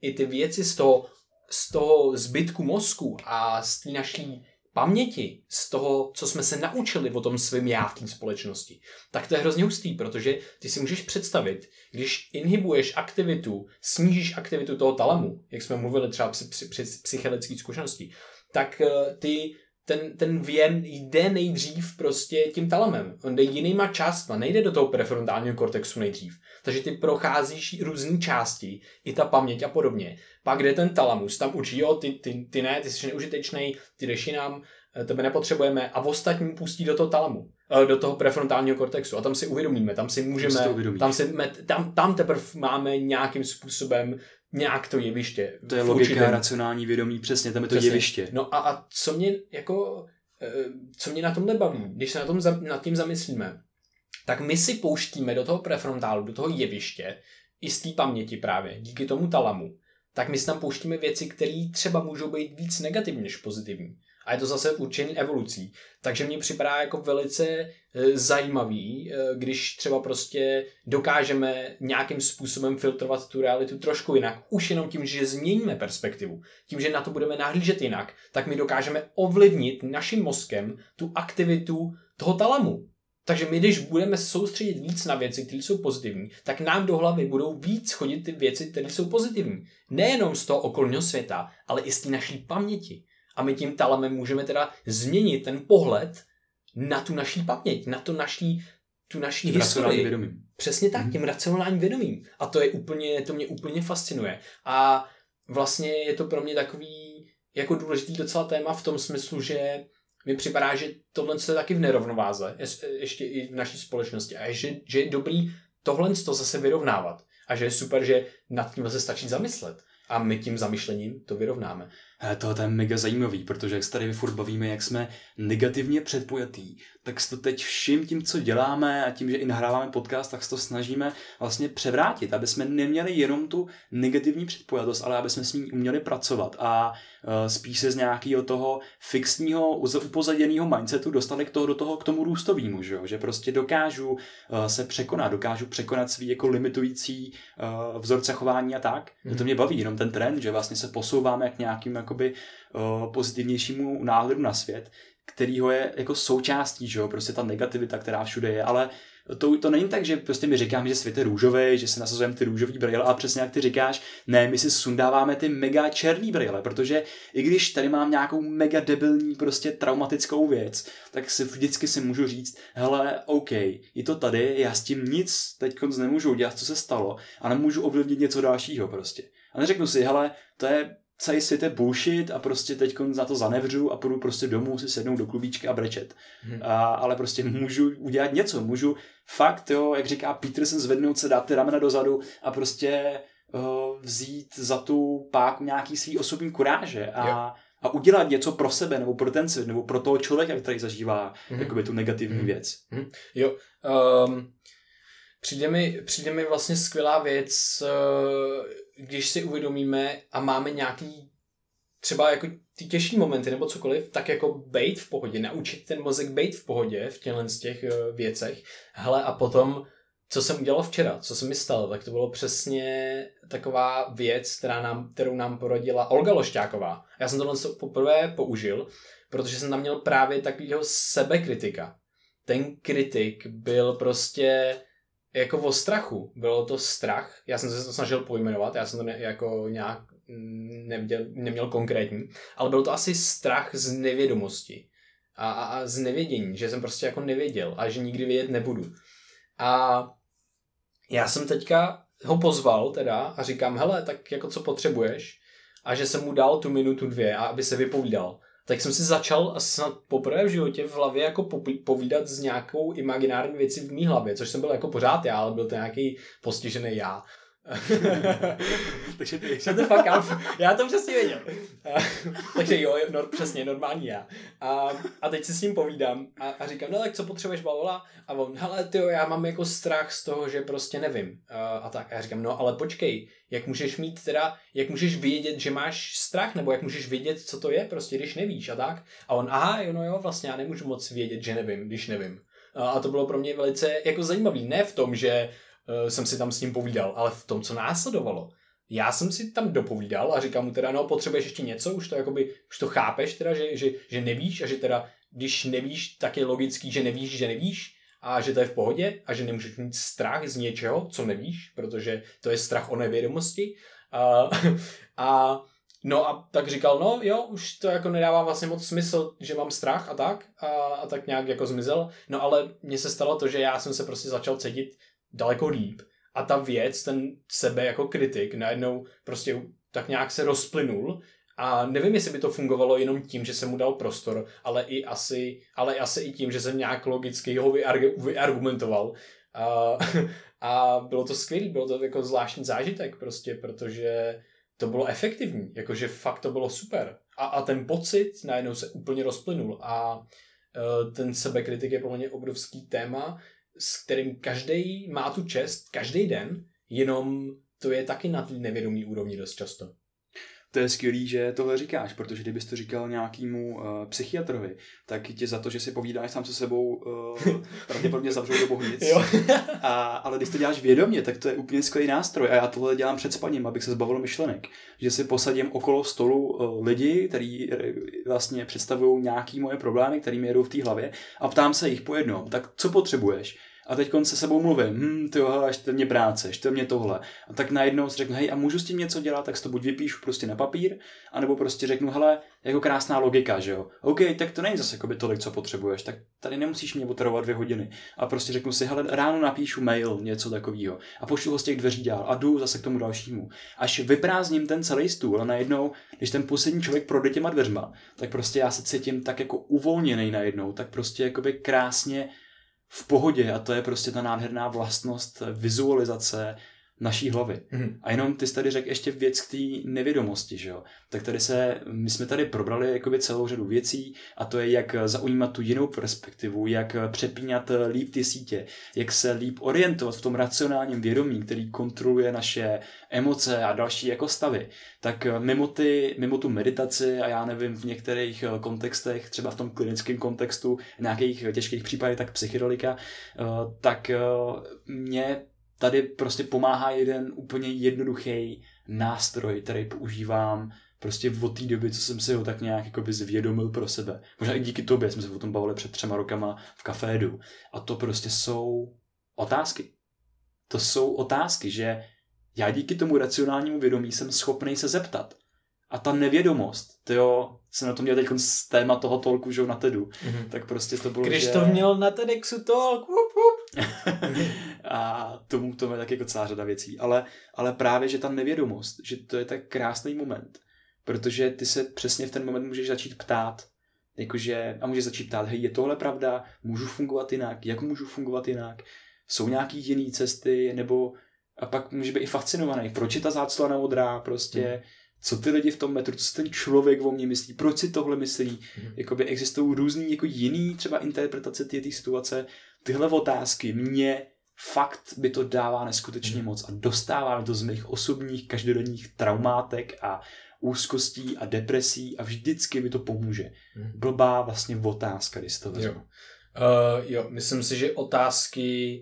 i ty věci z toho, z toho zbytku mozku a z té naší paměti, z toho, co jsme se naučili o tom svém já v té společnosti, tak to je hrozně hustý, protože ty si můžeš představit, když inhibuješ aktivitu, snížíš aktivitu toho talamu, jak jsme mluvili třeba při, při, při psychedelické zkušenosti, tak eh, ty ten, ten věm jde nejdřív prostě tím talamem. On jde jinýma částma, nejde do toho prefrontálního kortexu nejdřív. Takže ty procházíš různé části, i ta paměť a podobně. Pak jde ten talamus, tam učí, jo, ty, ty, ty ne, ty jsi neužitečný, ty jdeš jinam, eh, tebe nepotřebujeme a v ostatní pustí do toho talamu, eh, do toho prefrontálního kortexu a tam si uvědomíme, tam si můžeme, tam, si, tam, tam teprve máme nějakým způsobem nějak to jeviště. To je logika, určitém... racionální vědomí, přesně, tam je to přesně. jeviště. No a, a co mě jako, eh, co mě na tomhle baví, když se na tom, nad tím zamyslíme, tak my si pouštíme do toho prefrontálu, do toho jeviště, i z té paměti právě, díky tomu talamu, tak my si tam pouštíme věci, které třeba můžou být víc negativní než pozitivní. A je to zase určený evolucí. Takže mně připadá jako velice e, zajímavý, e, když třeba prostě dokážeme nějakým způsobem filtrovat tu realitu trošku jinak, už jenom tím, že změníme perspektivu, tím, že na to budeme nahlížet jinak, tak my dokážeme ovlivnit naším mozkem tu aktivitu toho talamu. Takže my, když budeme soustředit víc na věci, které jsou pozitivní, tak nám do hlavy budou víc chodit ty věci, které jsou pozitivní. Nejenom z toho okolního světa, ale i z té naší paměti. A my tím talemem můžeme teda změnit ten pohled na tu naší paměť, na to naší, tu naší Tím historii. vědomím. Přesně tak, Mhm. tím racionálním vědomím. A to je úplně, to mě úplně fascinuje. A vlastně je to pro mě takový jako důležitý docela téma v tom smyslu, že mi připadá, že tohle je taky v nerovnováze, je- ještě i v naší společnosti. A že, že je dobrý tohle to zase vyrovnávat. A že je super, že nad tím se stačí zamyslet. A my tím zamyšlením to vyrovnáme. Eh, Tohle je mega zajímavý, protože jak se tady furt bavíme, jak jsme negativně předpojatý, tak se to teď vším tím, co děláme a tím, že i nahráváme podcast, tak se to snažíme vlastně převrátit, aby jsme neměli jenom tu negativní předpojatost, ale aby jsme s ní uměli pracovat a uh, spíš se z nějakého toho fixního, upozaděného mindsetu dostali k toho, do toho, k tomu růstovému, že, jo? že prostě dokážu uh, se překonat, dokážu překonat svý jako limitující vzorce chování a tak. Mm. To mě baví, jenom ten trend, že vlastně se posouváme k nějakým jakoby uh, pozitivnějšímu náhledu na svět, kterýho je jako součástí, že jo, prostě ta negativita, která všude je, ale to, to není tak, že prostě my říkáme, že svět je růžový, že si nasazujeme ty růžový brýle a přesně jak ty říkáš, ne, my si sundáváme ty mega černý brýle, protože i když tady mám nějakou mega debilní prostě traumatickou věc, tak si vždycky si můžu říct, hele, OK, je to tady, já s tím nic teď nemůžu udělat, co se stalo, a nemůžu ovlivnit něco dalšího prostě. A neřeknu si, hele, to je celý svět je bullshit a prostě teď na to zanevřu a půjdu prostě domů si sednout do klubíčky a brečet. Hmm. A, ale prostě můžu udělat něco, můžu fakt, jo, jak říká Peterson, zvednout se, dát ty ramena dozadu a prostě uh, vzít za tu páku nějaký svý osobní kuráže a, a udělat něco pro sebe, nebo pro ten svět, nebo pro toho člověka, který zažívá Mhm. jakoby tu negativní Mhm. věc. Jo, um, přijde, mi, přijde mi vlastně skvělá věc, uh, když si uvědomíme a máme nějaký třeba jako ty těžší momenty nebo cokoliv, tak jako bejt v pohodě, naučit ten mozek bejt v pohodě v těchto z těch uh, věcech. Hele a potom, co jsem udělal včera, co se mi stalo, tak to bylo přesně taková věc, která nám, kterou nám porodila Olga Lošťáková. Já jsem tohle poprvé použil, protože jsem tam měl právě takového sebekritika ten kritik byl prostě jako o strachu. Bylo to strach. Já jsem se to snažil pojmenovat, já jsem to ne, jako nějak mm, neměl, neměl konkrétní, ale byl to asi strach z nevědomosti a, a, a z nevědění, že jsem prostě jako nevěděl a že nikdy vědět nebudu. A já jsem teďka ho pozval teda a říkám, hele, tak jako co potřebuješ? A že jsem mu dal tu minutu dvě, aby se vypovídal tak jsem si začal snad poprvé v životě v hlavě jako povídat s nějakou imaginární věcí v mý hlavě, což jsem byl jako pořád já, ale byl to nějaký postižený já. *laughs* Takže ty... Shut the fuck up. Já to přesně věděl. *laughs* Takže jo, no, přesně, normální já. A, a teď si s ním povídám a, a říkám, no tak co potřebuješ, bla, A on, hele, ty já mám jako strach z toho, že prostě nevím. A, a tak. A já říkám, no ale počkej, jak můžeš mít teda, jak můžeš vědět, že máš strach, nebo jak můžeš vědět, co to je, prostě když nevíš a tak. A on, aha, jo, no jo, vlastně já nemůžu moc vědět, že nevím, když nevím. A, a to bylo pro mě velice jako zajímavý, ne v tom, že jsem si tam s ním povídal, ale v tom, co následovalo já jsem si tam dopovídal a říkám mu teda, no potřebuješ ještě něco, už to jakoby, už to chápeš teda, že, že, že nevíš a že teda, když nevíš, tak je logický, že nevíš, že nevíš a že to je v pohodě a že nemůžeš mít strach z něčeho, co nevíš, protože to je strach o nevědomosti. A, *laughs* a no a tak říkal, no jo, už to jako nedává vlastně moc smysl, že mám strach a tak a, a tak nějak jako zmizel. No ale mně se stalo to, že já jsem se prostě začal cítit daleko líp. A ta věc, ten sebe jako kritik najednou prostě tak nějak se rozplynul. A nevím, jestli by to fungovalo jenom tím, že jsem mu dal prostor, ale i asi, ale asi i tím, že jsem nějak logicky ho vyargumentoval. A, a bylo to skvělé, bylo to jako zvláštní zážitek prostě, protože to bylo efektivní, jakože fakt to bylo super. A, a ten pocit najednou se úplně rozplynul. A uh, ten sebekritik je pro mě obrovský téma, s kterým každý má tu čest, každý den, jenom to je taky na té nevědomí úrovni dost často. To je skvělý, že tohle říkáš, protože kdybys to říkal nějakému uh, psychiatrovi, tak ti za to, že si povídáš sám se sebou, uh, *laughs* pravděpodobně zavřou do bohnic. a, ale když to děláš vědomě, tak to je úplně skvělý nástroj. A já tohle dělám před spaním, abych se zbavil myšlenek. Že si posadím okolo stolu uh, lidi, kteří vlastně představují nějaký moje problémy, které mi jedou v té hlavě a ptám se jich po jednom, tak co potřebuješ? A teď se sebou mluvím, hm, ty jo, šte mě práce, šte mě tohle. A tak najednou si řeknu, hej, a můžu s tím něco dělat, tak si to buď vypíšu prostě na papír, anebo prostě řeknu, hele, jako krásná logika, že jo. OK, tak to není zase jakoby tolik, co potřebuješ, tak tady nemusíš mě otravovat dvě hodiny. A prostě řeknu si, hele, ráno napíšu mail, něco takového. A pošlu ho z těch dveří dál a jdu zase k tomu dalšímu. Až vyprázdním ten celý stůl a najednou, když ten poslední člověk projde těma dveřma, tak prostě já se cítím tak jako uvolněný najednou, tak prostě jakoby krásně v pohodě a to je prostě ta nádherná vlastnost vizualizace naší hlavy. Mm. A jenom ty jsi tady řekl ještě věc k té nevědomosti, že jo? Tak tady se, my jsme tady probrali jakoby celou řadu věcí a to je, jak zaujímat tu jinou perspektivu, jak přepínat líp ty sítě, jak se líp orientovat v tom racionálním vědomí, který kontroluje naše emoce a další jako stavy. Tak mimo, ty, mimo tu meditaci a já nevím, v některých kontextech, třeba v tom klinickém kontextu, nějakých těžkých případech, tak psychedelika, eh, tak eh, mě tady prostě pomáhá jeden úplně jednoduchý nástroj, který používám prostě od té doby, co jsem si ho tak nějak jako by zvědomil pro sebe. Možná i díky tobě jsme se o tom bavili před třema rokama v kafédu. A to prostě jsou otázky. To jsou otázky, že já díky tomu racionálnímu vědomí jsem schopný se zeptat. A ta nevědomost, to jo, jsem na to měl teď z téma toho tolku, že na TEDu, mm-hmm. tak prostě to bylo, Když že... to měl na TEDxu tolk, wup, wup. *laughs* a tomu to je tak jako celá řada věcí. Ale, ale právě, že ta nevědomost, že to je tak krásný moment, protože ty se přesně v ten moment můžeš začít ptát, jakože, a můžeš začít ptát, hej, je tohle pravda, můžu fungovat jinak, jak můžu fungovat jinak, jsou nějaký jiné cesty, nebo a pak může být i fascinovaný, proč je ta záclona modrá, prostě, hmm. Co ty lidi v tom metru, co ten člověk o mě myslí, proč si tohle myslí. Mm. Jakoby existují různý jako jiný třeba interpretace té situace. Tyhle otázky mě fakt by to dává neskutečně mm. moc a dostává mi to z mých osobních každodenních traumátek a úzkostí a depresí a vždycky mi to pomůže. Mm. Blbá vlastně otázka, když to vezmu. Jo. Uh, jo, myslím si, že otázky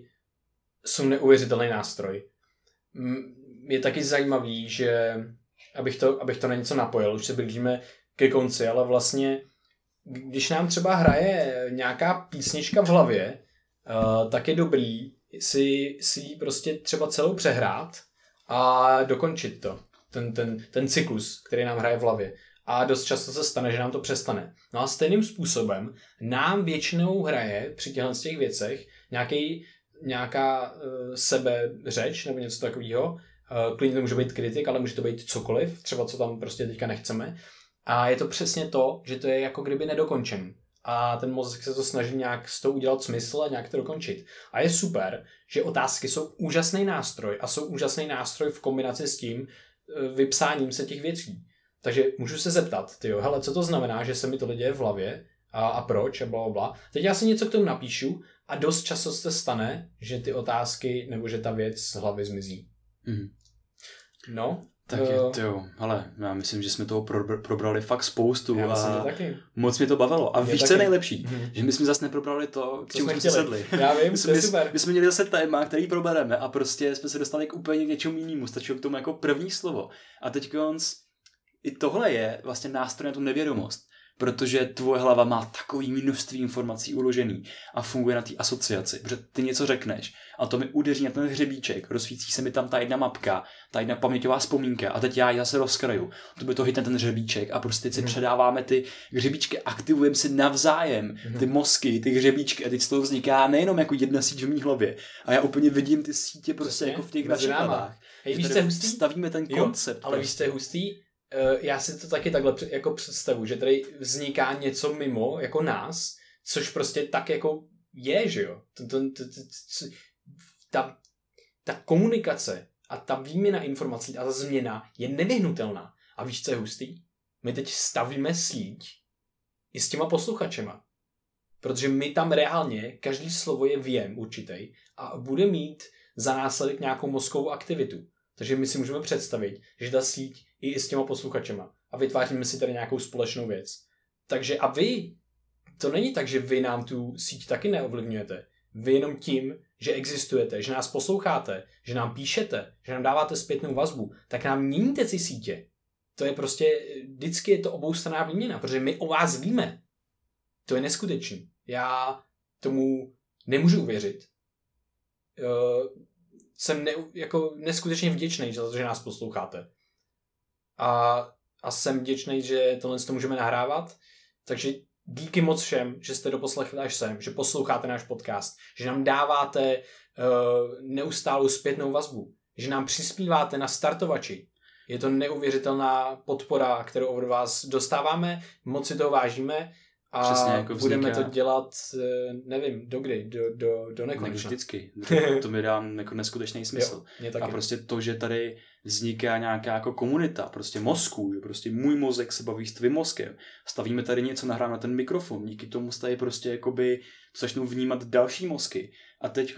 jsou neuvěřitelný nástroj. Je taky zajímavý, že abych to, abych to na něco napojil, už se blížíme ke konci, ale vlastně, když nám třeba hraje nějaká písnička v hlavě, uh, tak je dobrý si, si prostě třeba celou přehrát a dokončit to. Ten, ten, ten cyklus, který nám hraje v hlavě. A dost často se stane, že nám to přestane. No a stejným způsobem nám většinou hraje při těchto těch věcech nějaký, nějaká uh, sebeřeč nebo něco takového, Eh, klidně to může být kritik, ale může to být cokoliv, třeba co tam prostě teďka nechceme. A je to přesně to, že to je jako kdyby nedokončen. A ten mozek se to snaží nějak z toho udělat smysl a nějak to dokončit. A je super, že otázky jsou úžasný nástroj a jsou úžasný nástroj v kombinaci s tím eh, vypsáním se těch věcí. Takže můžu se zeptat, ty jo, hele, co to znamená, že se mi to děje v hlavě a, a proč a bla, bla. Teď já si něco k tomu napíšu a dost často se stane, že ty otázky nebo že ta věc z hlavy zmizí. Mm. No. Tak je, eh, to jo, ale já myslím, že jsme toho pro, probrali fakt spoustu já myslím, a taky. moc mě to bavilo. A mě víš, taky. co je nejlepší? Hmm. Že my jsme zase neprobrali to, k čemu jsme sedli. Já vím, my jsme, to je super. My jsme měli zase téma, který probereme a prostě jsme se dostali k úplně něčemu jinému. Stačilo k tomu jako první slovo. A teď i tohle je vlastně nástroj na tu nevědomost protože tvoje hlava má takový množství informací uložený a funguje na té asociaci, protože ty něco řekneš a to mi udeří na ten hřebíček, rozsvící se mi tam ta jedna mapka, ta jedna paměťová vzpomínka a teď já ji zase rozkraju. To by to hitne ten hřebíček a prostě si hmm. předáváme ty hřebíčky, aktivujeme si navzájem hmm. ty mozky, ty hřebíčky a teď z toho vzniká nejenom jako jedna síť v mý hlavě a já úplně vidím ty sítě prostě Přesně, jako v těch našich hlavách. Hej, víš, hustý? Stavíme ten koncept. Jo, ale víš, co je hustý? Eh, já si to taky takhle jako představu, že tady vzniká něco mimo, jako nás, což prostě tak jako je, že jo. Ta, ta komunikace a ta výměna informací a ta změna je nevyhnutelná. A víš, co je hustý? My teď stavíme síť i s těma posluchačema. Protože my tam reálně, každý slovo je věm určitý a bude mít za následek nějakou mozkovou aktivitu. Takže my si můžeme představit, že ta síť i s těma posluchačema a vytváříme si tady nějakou společnou věc. Takže a vy, to není tak, že vy nám tu síť taky neovlivňujete. Vy jenom tím, že existujete, že nás posloucháte, že nám píšete, že nám dáváte zpětnou vazbu, tak nám měníte ty sítě. To je prostě, vždycky je to oboustranná výměna, protože my o vás víme. To je neskutečný. Já tomu nemůžu uvěřit. Uh, jsem ne, jako neskutečně vděčný za to, že nás posloucháte. A, a jsem vděčný, že tohle to můžeme nahrávat. Takže díky moc všem, že jste doposlechli až sem, že posloucháte náš podcast, že nám dáváte uh, neustálou zpětnou vazbu, že nám přispíváte na startovači. Je to neuvěřitelná podpora, kterou od vás dostáváme, moc si toho vážíme a Přesně, jako vzniká... budeme to dělat, eh, nevím, do kdy, do, do, do nekonečna. vždycky. *laughs* To mi dá jako neskutečný smysl. Jo, a prostě to, že tady vzniká nějaká jako komunita, prostě mozku, prostě můj mozek se baví s tvým mozkem. Stavíme tady něco, nahráme na ten mikrofon, díky tomu se tady prostě jakoby začnou vnímat další mozky. A teď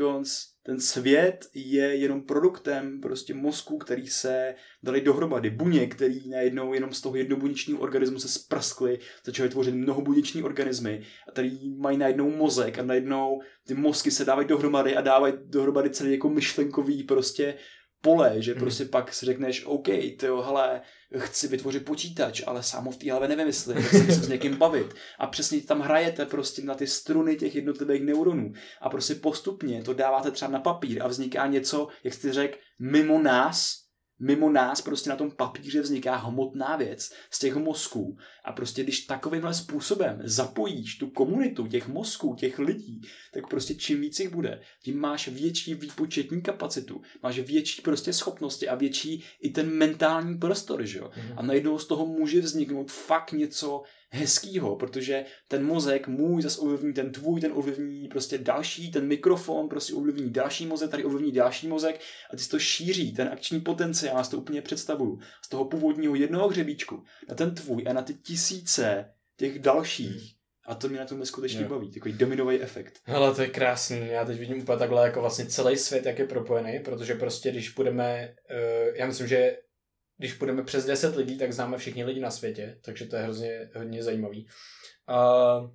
ten svět je jenom produktem prostě mozku, který se dali dohromady. Buně, který najednou jenom z toho jednobuněčního organismu se sprskly, začaly tvořit mnohobuněční organismy, a tady mají najednou mozek a najednou ty mozky se dávají dohromady a dávají dohromady celý jako myšlenkový prostě pole, že hmm. prostě pak si řekneš, OK, tyjo, hele, chci vytvořit počítač, ale sám ho v té hlavě nevymyslím, chci se s někým bavit. A přesně tam hrajete prostě na ty struny těch jednotlivých neuronů a prostě postupně to dáváte třeba na papír a vzniká něco, jak jsi řekl, mimo nás, mimo nás prostě na tom papíře vzniká hmotná věc z těch mozků. A prostě když takovýmhle způsobem zapojíš tu komunitu těch mozků, těch lidí, tak prostě čím víc jich bude, tím máš větší výpočetní kapacitu, máš větší prostě schopnosti a větší i ten mentální prostor, že jo. Mm-hmm. A najednou z toho může vzniknout fakt něco hezkýho, protože ten mozek můj zase ovlivní ten tvůj, ten ovlivní prostě další, ten mikrofon prostě ovlivní další mozek, tady ovlivní další mozek a ty to šíří, ten akční potenciál, já si to úplně představuju, z toho původního jednoho hřebíčku na ten tvůj a na ty tisíce těch dalších. A to mě na tom neskutečně jo. baví, takový dominový efekt. Hele, to je krásný. Já teď vidím úplně takhle jako vlastně celý svět, jak je propojený, protože prostě když budeme, uh, já myslím, že když půjdeme přes 10 lidí, tak známe všichni lidi na světě, takže to je hrozně hodně zajímavý. Uh,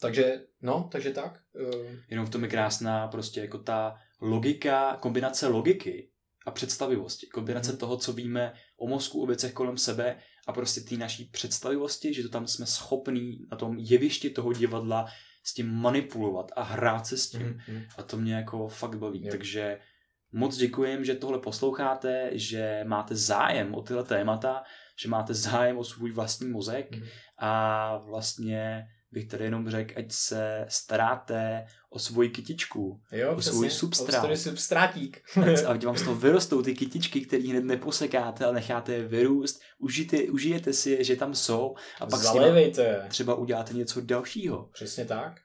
takže, no, takže tak. Uh... Jenom v tom je krásná prostě jako ta logika, kombinace logiky a představivosti. Kombinace hmm. toho, co víme o mozku, o věcech kolem sebe a prostě té naší představivosti, že to tam jsme schopní na tom jevišti toho divadla s tím manipulovat a hrát se s tím. Hmm. A to mě jako fakt baví. Jo. Takže Moc děkujem, že tohle posloucháte, že máte zájem o tyhle témata, že máte zájem o svůj vlastní mozek mm. a vlastně bych tady jenom řekl, ať se staráte o svoji kytičku, jo, o svůj substrát. O substrátík. *laughs* a *laughs* ať vám z toho vyrostou ty kytičky, které hned neposekáte, ale necháte je vyrůst, užijte, užijete si je, že tam jsou a pak Zalejvejte. třeba uděláte něco dalšího. Přesně tak.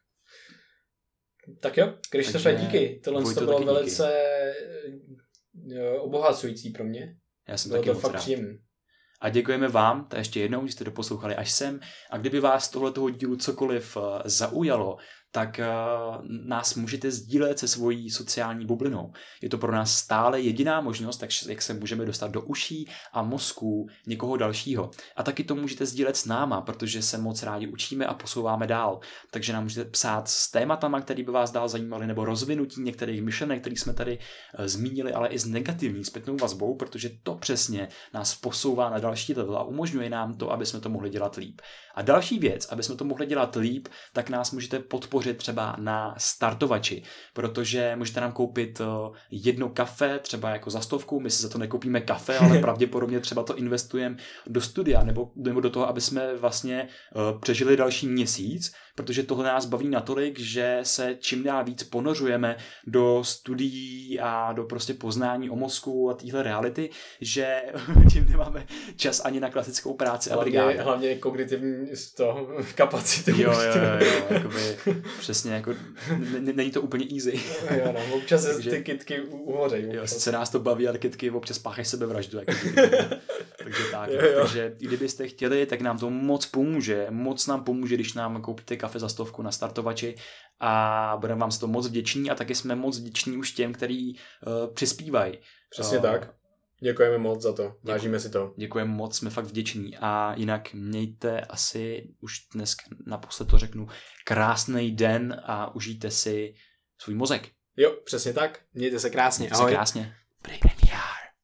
Tak jo, Krištofe, díky. Tohle to bylo velice jo, obohacující pro mě. Já jsem bylo taky to fakt rád. příjemný. A děkujeme vám, to ještě jednou, že jste doposlouchali až sem. A kdyby vás tohle toho dílu cokoliv eh, zaujalo, tak uh, nás můžete sdílet se svojí sociální bublinou. Je to pro nás stále jediná možnost, tak jak se můžeme dostat do uší a mozků někoho dalšího. A taky to můžete sdílet s náma, protože se moc rádi učíme a posouváme dál. Takže nám můžete psát s tématama, které by vás dál zajímaly, nebo rozvinutí některých myšlenek, které jsme tady uh, zmínili, ale i s negativní zpětnou vazbou, protože to přesně nás posouvá na další level a umožňuje nám to, aby jsme to mohli dělat líp. A další věc, aby jsme to mohli dělat líp, tak nás můžete podpořit třeba na startovači, protože můžete nám koupit eh, jedno kafe, třeba jako za stovku, my si za to nekoupíme kafe, ale *laughs* pravděpodobně třeba to investujeme do studia nebo, nebo do toho, aby jsme vlastně uh, přežili další měsíc, protože tohle nás baví natolik, že se čím dál víc ponořujeme do studií a do prostě poznání o mozku a téhle reality, že *laughs* tím nemáme čas ani na klasickou práci hlavně, a Hlavně kognitivní to, *laughs* kapacitu. Jo, jo, jo, jo jakoby, přesně, jako, není to úplně easy. jo, no, občas Takže, ty kitky uhořejí. Jo, sice nás to baví, ale kitky občas páchají sebevraždu. Jako, *laughs* takže tak. Jo, jo. Takže kdybyste chtěli, tak nám to moc pomůže. Moc nám pomůže, když nám koupíte kafe za stovku na startovači a budeme vám z toho moc vděční a taky jsme moc vděční už těm, který uh, přispívají. Přesně uh, tak. Děkujeme moc za to, vážíme si to. Děkujeme moc, jsme fakt vděční a jinak mějte asi, už dnes naposled to řeknu, krásný den a užijte si svůj mozek. Jo, přesně tak. Mějte se krásně. Mějte Ahoj. se krásně.